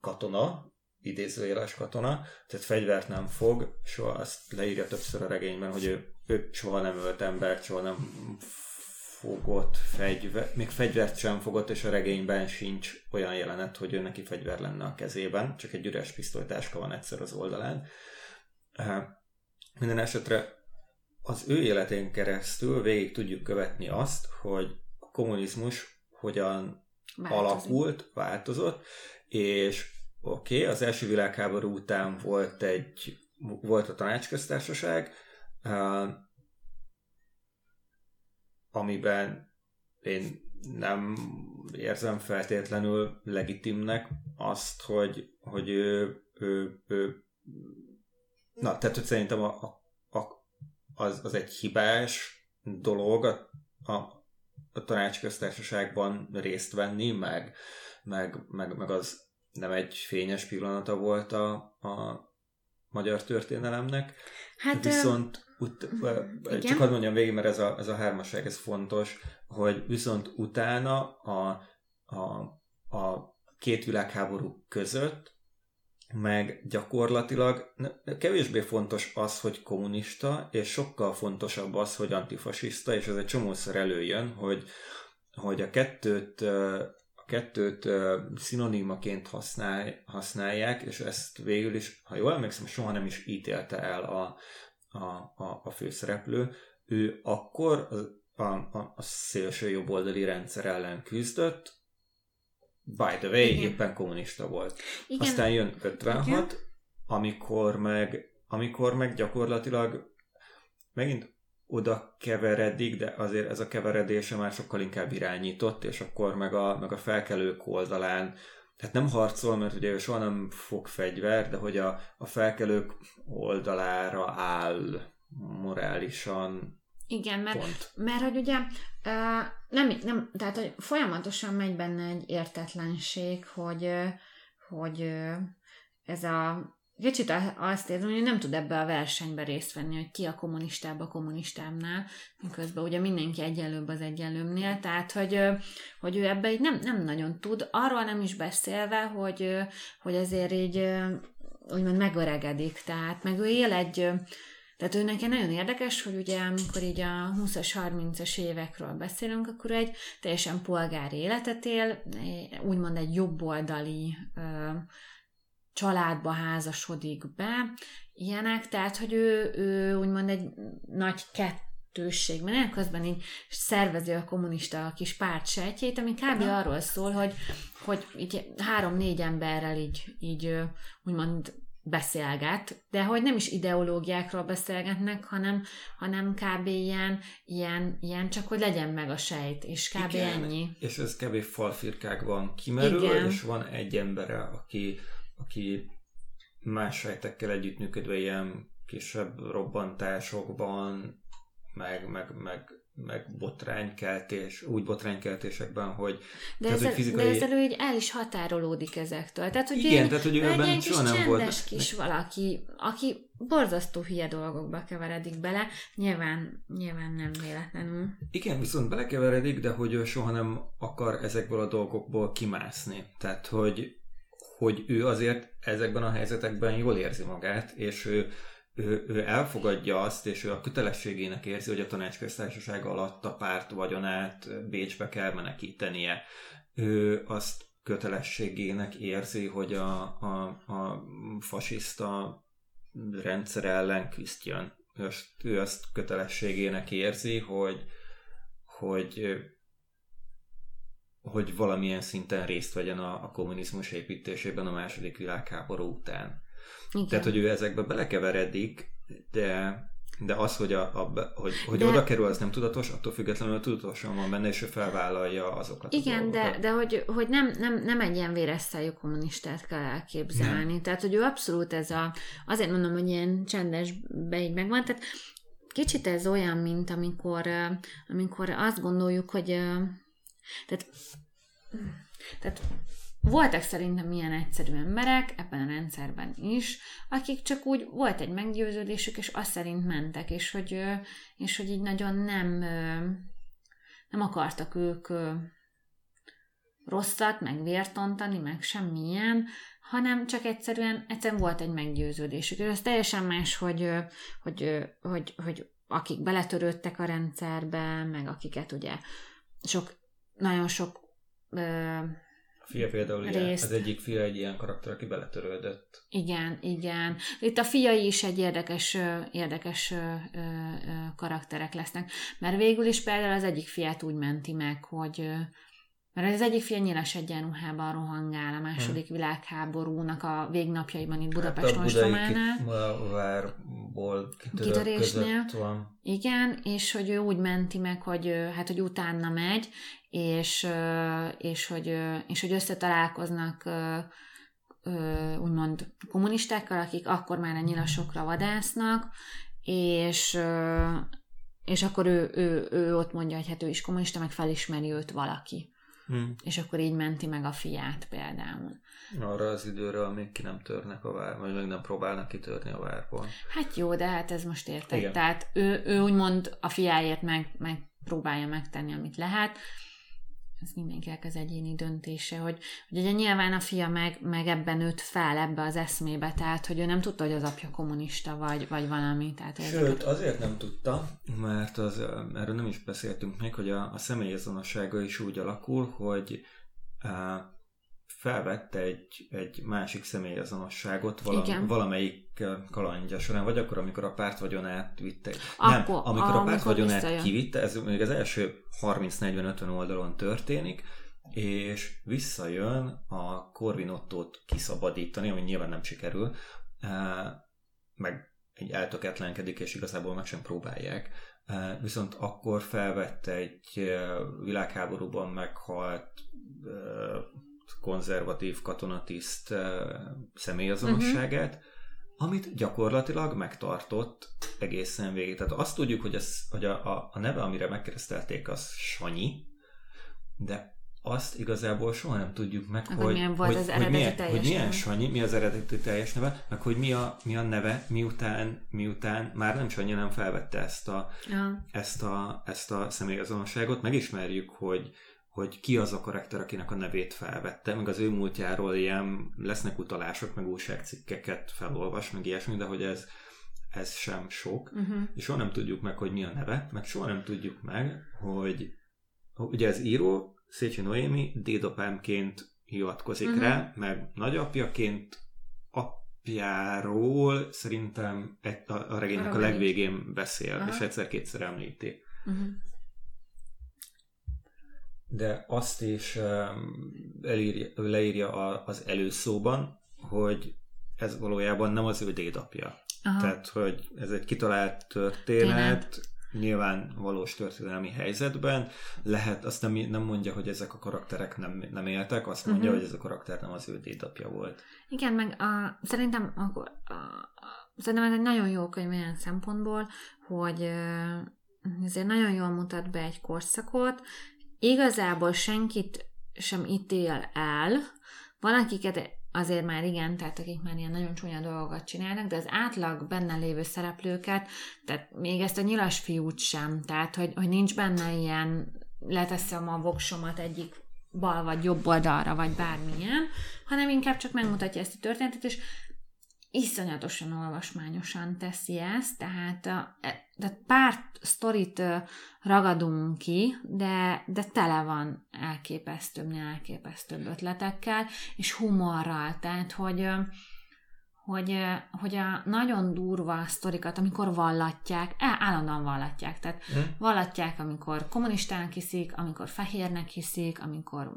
katona, idézőjeles katona, tehát fegyvert nem fog, soha azt leírja többször a regényben, hogy ő, ő soha nem ölt embert, soha nem fogott fegyver, még fegyvert sem fogott, és a regényben sincs olyan jelenet, hogy ő neki fegyver lenne a kezében, csak egy üres pisztolytáska van egyszer az oldalán. Minden esetre az ő életén keresztül végig tudjuk követni azt, hogy a kommunizmus hogyan Változik. alakult, változott, és oké, okay, az első világháború után volt egy volt a tanácsköztársaság, amiben én nem érzem feltétlenül legitimnek azt, hogy, hogy ő, ő, ő na, tehát hogy szerintem a, a, az, az egy hibás dolog a, a, a tanácsköztársaságban részt venni, meg, meg, meg, meg az nem egy fényes pillanata volt a, a magyar történelemnek. Hát, Viszont ut- igen? Csak hadd mondjam végig, mert ez a, ez a hármasság, ez fontos, hogy viszont utána a, a, a két világháború között meg gyakorlatilag kevésbé fontos az, hogy kommunista, és sokkal fontosabb az, hogy antifasiszta, és ez egy csomószor előjön, hogy, hogy a kettőt kettőt szinonimaként használ, használják, és ezt végül is, ha jól emlékszem, soha nem is ítélte el a, a, a, a főszereplő, ő akkor a, a, a szélső jobboldali rendszer ellen küzdött, by the way, Igen. éppen kommunista volt. Igen. Aztán jön 56, Igen. amikor meg, amikor meg gyakorlatilag megint oda keveredik, de azért ez a keveredése már sokkal inkább irányított, és akkor meg a, meg a felkelők oldalán tehát nem harcol, mert ugye ő soha nem fog fegyver, de hogy a, a felkelők oldalára áll morálisan. Igen, mert, pont. mert hogy ugye uh, nem, nem, tehát hogy folyamatosan megy benne egy értetlenség, hogy, hogy ez a kicsit azt érzem, hogy nem tud ebbe a versenybe részt venni, hogy ki a kommunistább a kommunistábbnál, miközben ugye mindenki egyenlőbb az egyenlőbbnél, tehát hogy, hogy ő ebbe így nem, nem nagyon tud, arról nem is beszélve, hogy, hogy azért így úgymond megöregedik, tehát meg ő él egy, tehát ő neki nagyon érdekes, hogy ugye amikor így a 20-as, 30-as évekről beszélünk, akkor egy teljesen polgári életet él, úgymond egy jobboldali családba házasodik be, ilyenek, tehát, hogy ő, ő úgymond egy nagy kettősség, mert közben így szervezi a kommunista kis párt sejtjét, ami kb. arról szól, hogy, hogy így három-négy emberrel így, így úgymond beszélget, de hogy nem is ideológiákról beszélgetnek, hanem, hanem kb. Ilyen, ilyen, ilyen, csak hogy legyen meg a sejt, és kb. Igen, ennyi. És ez kb. falfirkákban kimerül, Igen. és van egy embere, aki aki más sejtekkel együttműködve ilyen kisebb robbantásokban, meg, meg, meg, meg botránykeltés, úgy botránykeltésekben, hogy... De, tehát, ezzel, hogy fizikai... de ezzel ő így el is határolódik ezektől. Tehát, hogy Igen, tehát, hogy ő ebben egy soha nem volt... kis valaki, aki borzasztó hülye dolgokba keveredik bele, nyilván, nyilván nem véletlenül. Igen, viszont belekeveredik, de hogy ő soha nem akar ezekből a dolgokból kimászni. Tehát, hogy hogy ő azért ezekben a helyzetekben jól érzi magát, és ő, ő, ő elfogadja azt, és ő a kötelességének érzi, hogy a tanácsköztársaság alatt a párt vagyonát Bécsbe kell menekítenie. Ő azt kötelességének érzi, hogy a, a, a fasiszta rendszer ellen küzdjön. ő azt, ő azt kötelességének érzi, hogy, hogy hogy valamilyen szinten részt vegyen a, a kommunizmus építésében a második világháború után. Igen. Tehát, hogy ő ezekbe belekeveredik, de de az, hogy, a, a, hogy, hogy de... oda kerül, az nem tudatos, attól függetlenül tudatosan van benne, és ő felvállalja azokat Igen, de, de hogy, hogy nem, nem, nem egy ilyen véresztályú kommunistát kell elképzelni. Nem. Tehát, hogy ő abszolút ez a, azért mondom, hogy ilyen csendes beig megvan, tehát kicsit ez olyan, mint amikor, amikor azt gondoljuk, hogy tehát, tehát voltak szerintem ilyen egyszerű emberek ebben a rendszerben is, akik csak úgy volt egy meggyőződésük, és azt szerint mentek, és hogy, és hogy így nagyon nem, nem akartak ők rosszat, meg vértontani, meg semmilyen, hanem csak egyszerűen, egyszerűen volt egy meggyőződésük. És ez teljesen más, hogy, hogy, hogy, hogy akik beletörődtek a rendszerbe, meg akiket ugye sok, nagyon sok fia például részt. az egyik fia egy ilyen karakter, aki beletörődött. Igen, igen. Itt a fiai is egy érdekes, érdekes karakterek lesznek. Mert végül is például az egyik fiát úgy menti meg, hogy mert az egyik fia nyilas egyenruhában rohangál a második hmm. világháborúnak a végnapjaiban itt Budapest hát a várból kitörésnél. van. Igen, és hogy ő úgy menti meg, hogy, hát, hogy utána megy, és, és, hogy, és hogy összetalálkoznak úgymond kommunistákkal, akik akkor már a nyilasokra vadásznak, és, és akkor ő, ő, ő ott mondja, hogy hát ő is kommunista, meg felismeri őt valaki. Hmm. És akkor így menti meg a fiát például. Arra az időre, amíg ki nem törnek a vár, vagy meg nem próbálnak kitörni a várból. Hát jó, de hát ez most érted. Tehát ő, ő úgymond a fiáért meg, meg próbálja megtenni, amit lehet ez mindenkinek az egyéni döntése, hogy, hogy ugye nyilván a fia meg, meg ebben nőtt fel ebbe az eszmébe, tehát hogy ő nem tudta, hogy az apja kommunista vagy, vagy valami. Tehát Sőt, ezeket... azért nem tudta, mert az, erről nem is beszéltünk még, hogy a, a személyazonossága is úgy alakul, hogy felvette egy, egy másik személyazonosságot vala, valamelyik kalandja során, vagy akkor, amikor a párt vagyonát vitte. Akkor, nem, amikor a, a párt vagyonát visszajön. kivitte, ez még az első 30-40-50 oldalon történik, és visszajön a Corvinottót kiszabadítani, ami nyilván nem sikerül, meg egy eltöketlenkedik, és igazából meg sem próbálják. Viszont akkor felvette egy világháborúban meghalt konzervatív katonatiszt személyazonosságát, uh-huh. amit gyakorlatilag megtartott egészen végig. Tehát azt tudjuk, hogy, ez, hogy a, a, a neve, amire megkeresztelték, az Sanyi, de azt igazából soha nem tudjuk meg, Akkor hogy, milyen volt hogy, az hogy, milyen, hogy milyen neve? Sanyi, mi az eredeti teljes neve, meg hogy mi a, mi a neve, miután, miután már nem Sanyi nem felvette ezt a, ja. ezt a, ezt a személyazonosságot, megismerjük, hogy, hogy ki az a karakter, akinek a nevét felvette, meg az ő múltjáról ilyen lesznek utalások, meg újságcikkeket felolvas, meg ilyesmi, de hogy ez, ez sem sok, uh-huh. és soha nem tudjuk meg, hogy mi a neve, meg soha nem tudjuk meg, hogy ugye ez író, Széchenyi Noémi dédapámként hivatkozik uh-huh. rá, meg nagyapjaként apjáról szerintem a, a regénynek a, a legvégén beszél, uh-huh. és egyszer-kétszer említi. Uh-huh de azt is elírja, leírja az előszóban, hogy ez valójában nem az ő dédapja. Aha. Tehát, hogy ez egy kitalált történet, Tényleg. nyilván valós történelmi helyzetben, lehet, azt nem, nem mondja, hogy ezek a karakterek nem, nem éltek, azt mondja, uh-huh. hogy ez a karakter nem az ő dédapja volt. Igen, meg a, szerintem akkor, a, a, szerintem ez egy nagyon jó könyv olyan szempontból, hogy ezért nagyon jól mutat be egy korszakot, igazából senkit sem ítél el, van akiket azért már igen, tehát akik már ilyen nagyon csúnya dolgokat csinálnak, de az átlag benne lévő szereplőket, tehát még ezt a nyilas fiút sem, tehát hogy, hogy nincs benne ilyen leteszem a voksomat egyik bal vagy jobb oldalra, vagy bármilyen, hanem inkább csak megmutatja ezt a történetet, és iszonyatosan olvasmányosan teszi ezt, tehát, e, de pár sztorit ragadunk ki, de, de tele van elképesztőbb, elképesztőbb ötletekkel, és humorral, tehát, hogy, hogy, hogy a nagyon durva sztorikat, amikor vallatják, állandóan vallatják. Tehát hm? vallatják, amikor kommunistának hiszik, amikor fehérnek hiszik, amikor...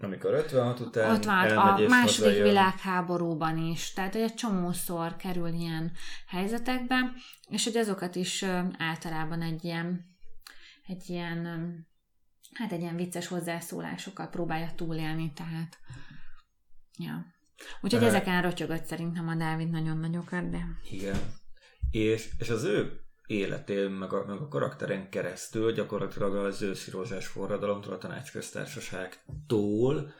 Amikor 56 után 56 a második hazajön. világháborúban is. Tehát, hogy egy csomószor kerül ilyen helyzetekbe, és hogy azokat is általában egy ilyen, egy ilyen hát egy ilyen vicces hozzászólásokkal próbálja túlélni, tehát ja. Úgyhogy ezeken rotyogott szerintem a Dávid nagyon nagyokat, de... Igen. És, és az ő életén, meg a, meg a karakteren keresztül gyakorlatilag az őszi rózsás forradalomtól, a tanácsköztársaságtól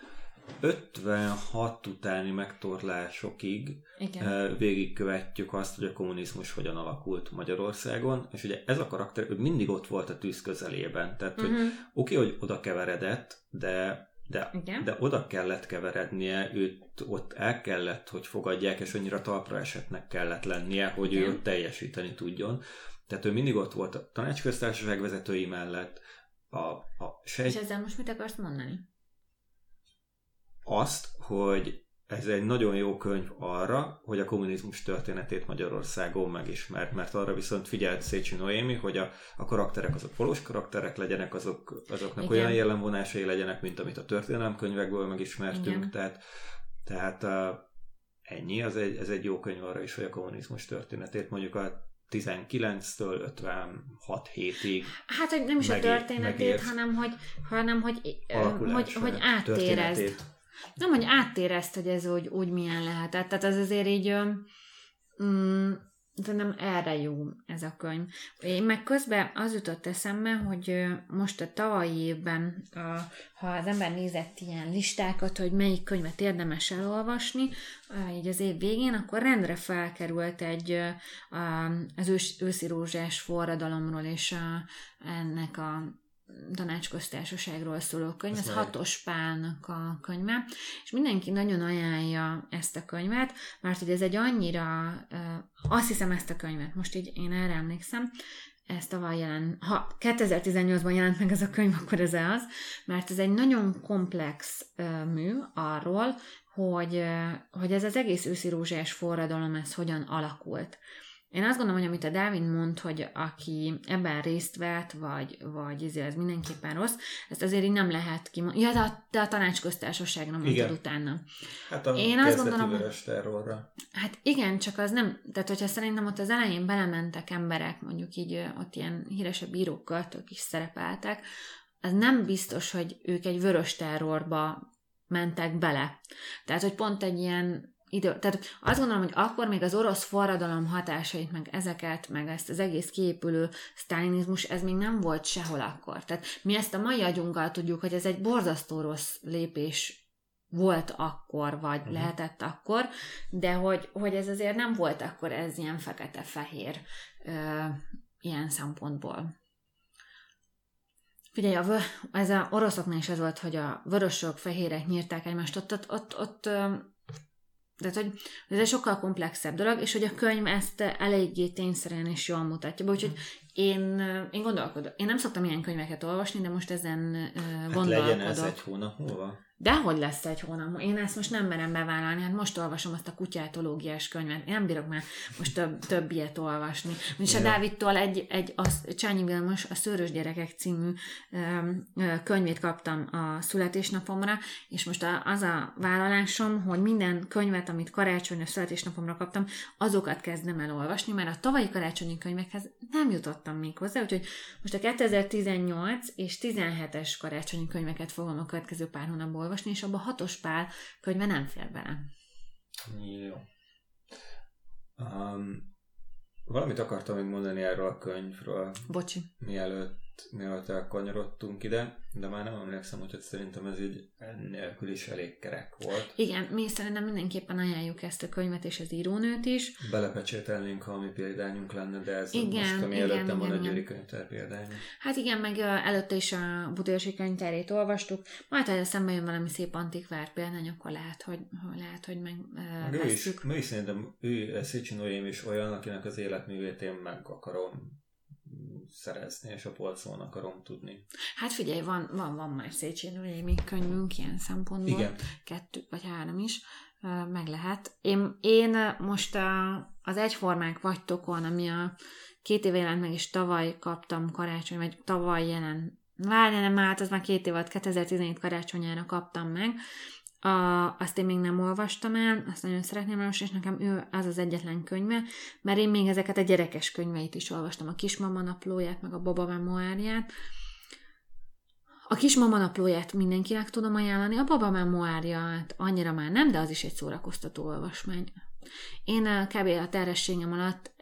56 utáni megtorlásokig Igen. végigkövetjük azt, hogy a kommunizmus hogyan alakult Magyarországon, és ugye ez a karakter ő mindig ott volt a tűz közelében, tehát uh-huh. hogy oké, okay, hogy oda keveredett, de de, de oda kellett keverednie, őt ott el kellett, hogy fogadják, és annyira talpra esetnek kellett lennie, hogy Igen. ő ott teljesíteni tudjon. Tehát ő mindig ott volt a tanácsköztársaság vezetői mellett. A, a sej... És ezzel most mit akarsz mondani? Azt, hogy ez egy nagyon jó könyv arra, hogy a kommunizmus történetét Magyarországon megismert, mert arra viszont figyelt Szécsi Noémi, hogy a, a karakterek azok valós karakterek legyenek, azok, azoknak Igen. olyan jellemvonásai legyenek, mint amit a történelemkönyvekből megismertünk, Igen. tehát, tehát uh, ennyi, az egy, ez egy jó könyv arra is, hogy a kommunizmus történetét mondjuk a 19-től 56 hétig. Hát, hogy nem is megér, a történetét, megért, hanem hogy, hanem hogy, hogy, hogy áttérezd nem, hogy áttérezt, hogy ez úgy, úgy milyen lehetett. Tehát az azért így, mm, nem erre jó ez a könyv. Én meg közben az jutott eszembe, hogy most a tavalyi évben, a, ha az ember nézett ilyen listákat, hogy melyik könyvet érdemes elolvasni, így az év végén, akkor rendre felkerült egy az ős, őszi rózsás forradalomról és a, ennek a tanácsköztársaságról szóló könyv, ez Hatos Pálnak a könyve, és mindenki nagyon ajánlja ezt a könyvet, mert hogy ez egy annyira, azt hiszem ezt a könyvet, most így én erre emlékszem, ez tavaly jelent, ha 2018-ban jelent meg ez a könyv, akkor ez az, mert ez egy nagyon komplex mű arról, hogy, hogy ez az egész őszi rózsás forradalom, ez hogyan alakult. Én azt gondolom, hogy amit a Dávid mond, hogy aki ebben részt vett, vagy, vagy ezért ez mindenképpen rossz, ezt azért így nem lehet kimondani. Ja, de a, de a tanácsköztársaságra mondtad utána. Hát a Én azt gondolom, hogy, Hát igen, csak az nem, tehát hogyha szerintem ott az elején belementek emberek, mondjuk így ott ilyen híresebb írók, költők is szerepeltek, az nem biztos, hogy ők egy vörös terrorba mentek bele. Tehát, hogy pont egy ilyen idő, tehát azt gondolom, hogy akkor még az orosz forradalom hatásait, meg ezeket, meg ezt az egész kiépülő sztálinizmus, ez még nem volt sehol akkor. Tehát mi ezt a mai agyunkkal tudjuk, hogy ez egy borzasztó rossz lépés volt akkor, vagy uh-huh. lehetett akkor, de hogy, hogy ez azért nem volt akkor ez ilyen fekete-fehér ö, ilyen szempontból. Figyelj, a, ez a oroszoknál is ez volt, hogy a vörösök, fehérek nyírták egymást, ott, ott, ott, ott tehát, hogy ez egy sokkal komplexebb dolog, és hogy a könyv ezt eléggé tényszerűen is jól mutatja. Úgyhogy én, én gondolkodom. Én nem szoktam ilyen könyveket olvasni, de most ezen hát gondolkodok. legyen ez egy hónap múlva? Dehogy lesz egy hónap. Én ezt most nem merem bevállalni, hát most olvasom azt a kutyátológiás könyvet. Én nem bírok már most több, több ilyet olvasni. És a Dávidtól egy, egy az, Csányi Vilmos, a Szőrös Gyerekek című könyvét kaptam a születésnapomra, és most a, az a vállalásom, hogy minden könyvet, amit karácsony a születésnapomra kaptam, azokat kezdem el olvasni, mert a tavalyi karácsonyi könyvekhez nem jutottam még hozzá, úgyhogy most a 2018 és 17-es karácsonyi könyveket fogom a következő pár hónapból olvasni, és abban hatos pál könyve nem fér bele. Jó. Um, valamit akartam még mondani erről a könyvről. Bocsi. Mielőtt mielőtt elkanyarodtunk ide, de már nem emlékszem, hogy szerintem ez így nélkül is elég kerek volt. Igen, mi szerintem mindenképpen ajánljuk ezt a könyvet és az írónőt is. Belepecsételnénk, ha mi példányunk lenne, de ez igen, most, ami igen, előttem van a Gyuri könyvtár példány. Hát igen, meg előtte is a Budőrsi könyvtárét olvastuk, majd ha szembe jön valami szép antikvár példány, akkor lehet, hogy, lehet, hogy meg uh, ő is, ő is szerintem, ő Széchenyi Noém is olyan, akinek az életművét én meg akarom szerezni, és a polcon akarom tudni. Hát figyelj, van, van, van már Széchenyi Noémi könyvünk ilyen szempontból. Igen. Kettő vagy három is. meg lehet. Én, én most a, az egyformák vagytokon, ami a két éve jelent meg, és tavaly kaptam karácsony, vagy tavaly jelent, várj, nem állt, az már két év volt, 2017 karácsonyára kaptam meg, a, azt én még nem olvastam el, azt nagyon szeretném elolvasni, és nekem ő az az egyetlen könyve, mert én még ezeket a gyerekes könyveit is olvastam, a Kismama naplóját, meg a Baba Memoárját. A Kismama naplóját mindenkinek tudom ajánlani, a Baba Memoárját annyira már nem, de az is egy szórakoztató olvasmány. Én a kb. a terhességem alatt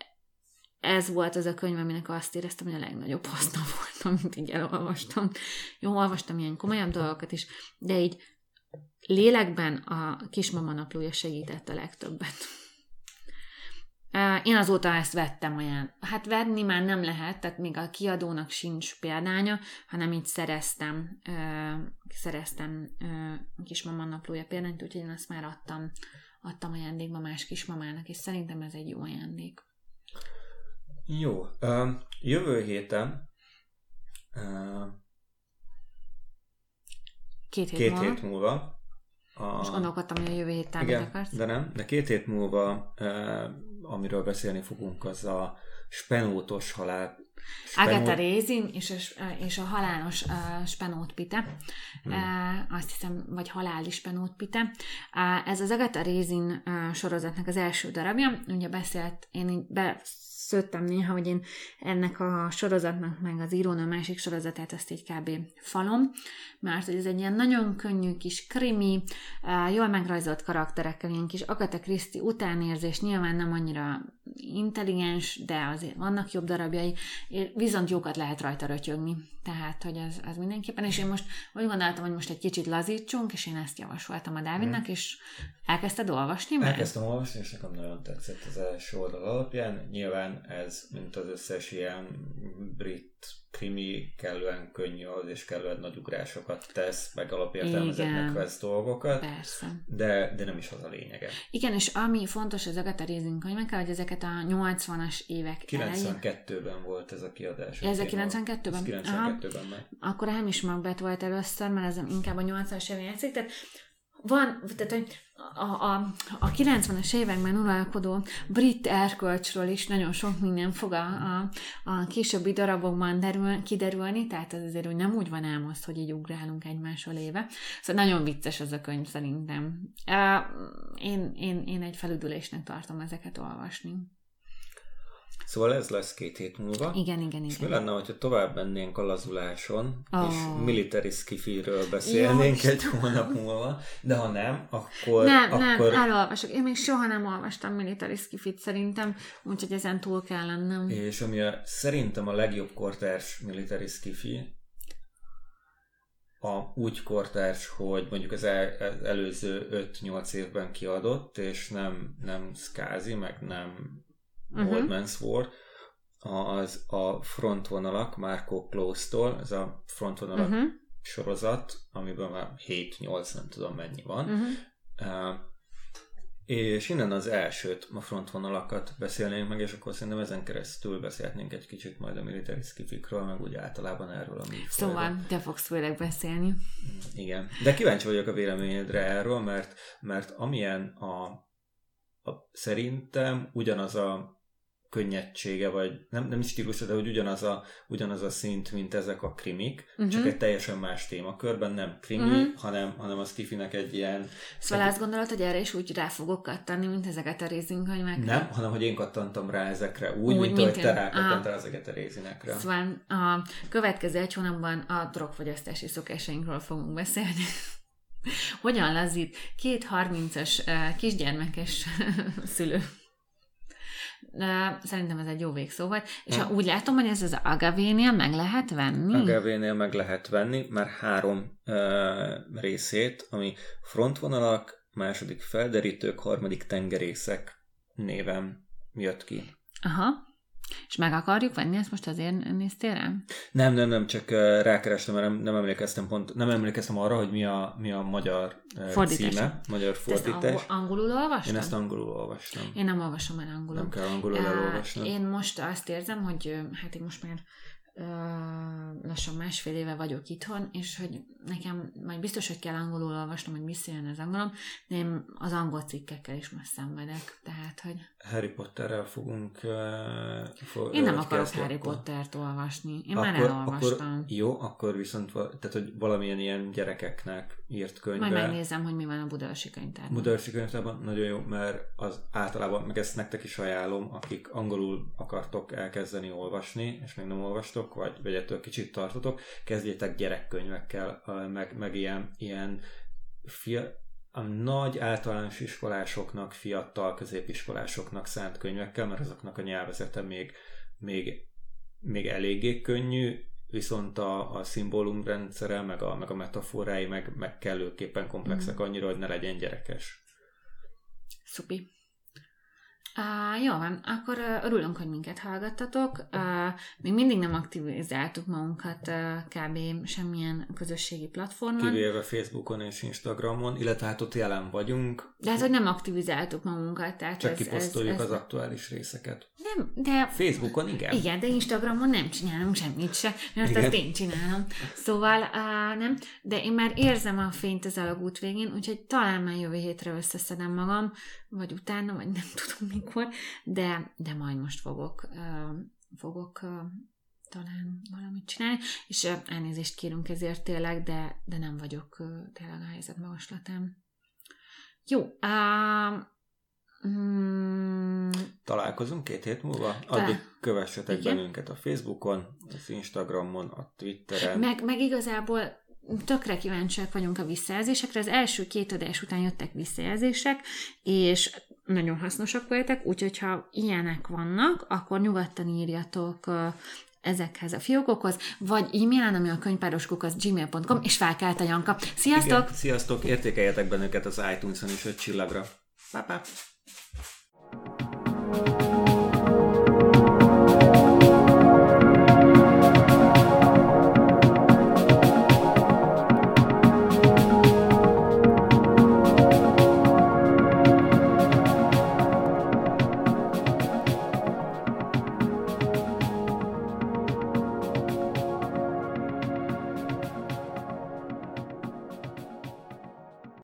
ez volt az a könyv, aminek azt éreztem, hogy a legnagyobb haszna volt, amit így elolvastam. Jó, olvastam ilyen komolyabb dolgokat is, de így lélekben a kismama naplója segített a legtöbbet. Én azóta ezt vettem olyan. Hát venni már nem lehet, tehát még a kiadónak sincs példánya, hanem így szereztem, szereztem kismama naplója példányt, úgyhogy én azt már adtam, adtam ajándékba más kismamának, és szerintem ez egy jó ajándék. Jó. jövő héten két hét, két múlva. hét múlva a... Most gondolkodtam, hogy a jövő héten Igen, akarsz. de nem. De két hét múlva, eh, amiről beszélni fogunk, az a spenótos halál. Spenó... Agatha Rézin és a, és a halálos uh, spenótpite. Hmm. Uh, azt hiszem, vagy haláli spenótpite. Uh, ez az Agatha Rézin uh, sorozatnak az első darabja. Ugye beszélt, én be szőttem néha, hogy én ennek a sorozatnak, meg az írónő másik sorozatát ezt így kb. falom, mert hogy ez egy ilyen nagyon könnyű kis krimi, jól megrajzolt karakterekkel, ilyen kis Agatha Christie utánérzés, nyilván nem annyira intelligens, de azért vannak jobb darabjai, viszont jókat lehet rajta rötyögni. Tehát, hogy ez, ez mindenképpen, és én most úgy gondoltam, hogy most egy kicsit lazítsunk, és én ezt javasoltam a Dávidnak, mm. és elkezdted olvasni? Mert... Elkezdtem olvasni, és nekem nagyon tetszett az első oldal alapján. Nyilván ez, mint az összes ilyen brit krimi kellően könnyű az, és kellően nagy ugrásokat tesz, meg alapértelmezetnek vesz dolgokat. Persze. De, de nem is az a lényege. Igen, és ami fontos az Agatha Rézin könyvekkel, hogy ezeket a 80-as évek 92-ben volt ez a kiadás. Ez a 92-ben? 92-ben meg. Akkor a Hemis Macbeth volt először, mert ez inkább a 80-as évek játszik, tehát van, tehát hogy a, a, a 90-es években uralkodó brit erkölcsről is nagyon sok minden fog a, a, a későbbi darabokban derül, kiderülni, tehát az azért hogy nem úgy van ám hogy így ugrálunk egymásról éve. Szóval nagyon vicces ez a könyv szerintem. Én, én, én egy felüdülésnek tartom ezeket olvasni. Szóval ez lesz két hét múlva. Igen, igen, és igen. mi lenne, hogyha tovább mennénk a lazuláson, oh. és military skifiről beszélnénk Jó, egy hónap múlva, de ha nem, akkor... Nem, akkor... nem, elolvasok. Én még soha nem olvastam military skifit szerintem, úgyhogy ezen túl kell lennem. És ami a, szerintem a legjobb kortárs military skifi, a úgy kortárs, hogy mondjuk az el, előző 5-8 évben kiadott, és nem, nem skázi, meg nem uh-huh. Old Man's War, az a frontvonalak Marco Close-tól, ez a frontvonalak uh-huh. sorozat, amiben már 7-8, nem tudom mennyi van. Uh-huh. Uh, és innen az elsőt, a frontvonalakat beszélnénk meg, és akkor szerintem ezen keresztül beszélhetnénk egy kicsit majd a military skifikről, meg úgy általában erről a műfajról. Szóval te fogsz főleg beszélni. Igen. De kíváncsi vagyok a véleményedre erről, mert, mert amilyen a, a szerintem ugyanaz a könnyedsége, vagy nem, nem is stílusa, de hogy ugyanaz a, ugyanaz a szint, mint ezek a krimik, uh-huh. csak egy teljesen más témakörben, nem krimi, uh-huh. hanem, hanem az kifinek egy ilyen... Szóval azt gondolod, hogy erre is úgy rá fogok kattani, mint ezeket a rézinkönyvekre? Nem, hanem hogy én kattantam rá ezekre úgy, úgy mint, mint ahogy te rákattantál ezeket a rézinekre. Szóval a következő egy hónapban a drogfogyasztási szokásainkról fogunk beszélni. Hogyan lazít két 30-as kisgyermekes szülő? Szerintem ez egy jó végszó volt. És ha úgy látom, hogy ez az agavénél meg lehet venni? Agavénél meg lehet venni, már három uh, részét, ami frontvonalak, második felderítők, harmadik tengerészek néven jött ki. Aha. És meg akarjuk venni, ezt most azért néztél rám? Nem, nem, nem, csak rákerestem, mert nem, nem emlékeztem pont, nem emlékeztem arra, hogy mi a, mi a magyar fordítás. címe, magyar fordítás. Te ezt angolul olvastam? Én ezt angolul olvastam. Én nem olvasom el angolul. Nem kell angolul elolvasnom. Én most azt érzem, hogy hát én most már lassan másfél éve vagyok itthon, és hogy nekem majd biztos, hogy kell angolul olvasnom, hogy visszajön az angolom, de én az angol cikkekkel is most szenvedek, tehát, hogy... Harry Potterrel fogunk... Uh, én nem akarok Harry. Pottert olvasni, én akkor, már elolvastam. Akkor, jó, akkor viszont, tehát, hogy valamilyen ilyen gyerekeknek írt könyve... Majd megnézem, hogy mi van a Budaörsi könyvtárban. Budaörsi könyvtárban nagyon jó, mert az általában, meg ezt nektek is ajánlom, akik angolul akartok elkezdeni olvasni, és még nem olvastok, vagy, vagy ettől kicsit tartotok, kezdjétek gyerekkönyvekkel, meg, meg ilyen, ilyen fia, a nagy általános iskolásoknak, fiatal középiskolásoknak szánt könyvekkel, mert azoknak a nyelvezete még, még, még eléggé könnyű, viszont a, a szimbólumrendszere, meg a, meg a metaforái meg, meg kellőképpen komplexek mm. annyira, hogy ne legyen gyerekes. Szupi. Uh, jó van, akkor uh, örülünk, hogy minket hallgattatok. Uh, még mindig nem aktivizáltuk magunkat uh, kb. semmilyen közösségi platformon. Kivéve Facebookon és Instagramon, illetve hát ott jelen vagyunk. De hát, hogy nem aktivizáltuk magunkat. Tehát Csak ez, kiposztoljuk ez, ez... az aktuális részeket. Nem, de... Facebookon igen. Igen, de Instagramon nem csinálunk semmit se, mert igen. azt én csinálom. Szóval uh, nem, de én már érzem a fényt az alagút végén, úgyhogy talán már jövő hétre összeszedem magam, vagy utána, vagy nem tudom mikor, de, de majd most fogok, fogok talán valamit csinálni, és elnézést kérünk ezért tényleg, de, de nem vagyok tényleg a helyzet magaslatán. Jó, Mm. Találkozunk két hét múlva? Talán. Addig kövessetek Igen. bennünket a Facebookon, az Instagramon, a Twitteren. Meg, meg igazából tökre kíváncsiak vagyunk a visszajelzésekre. Az első két adás után jöttek visszajelzések, és nagyon hasznosak voltak, úgyhogy ha ilyenek vannak, akkor nyugodtan írjatok ezekhez a fiókokhoz, vagy e-mailen, ami a könyvpároskukat gmail.com, és felkelt a Janka. Sziasztok! Igen, sziasztok! Értékeljetek bennünket az iTunes-on is öt csillagra. Pa, pa.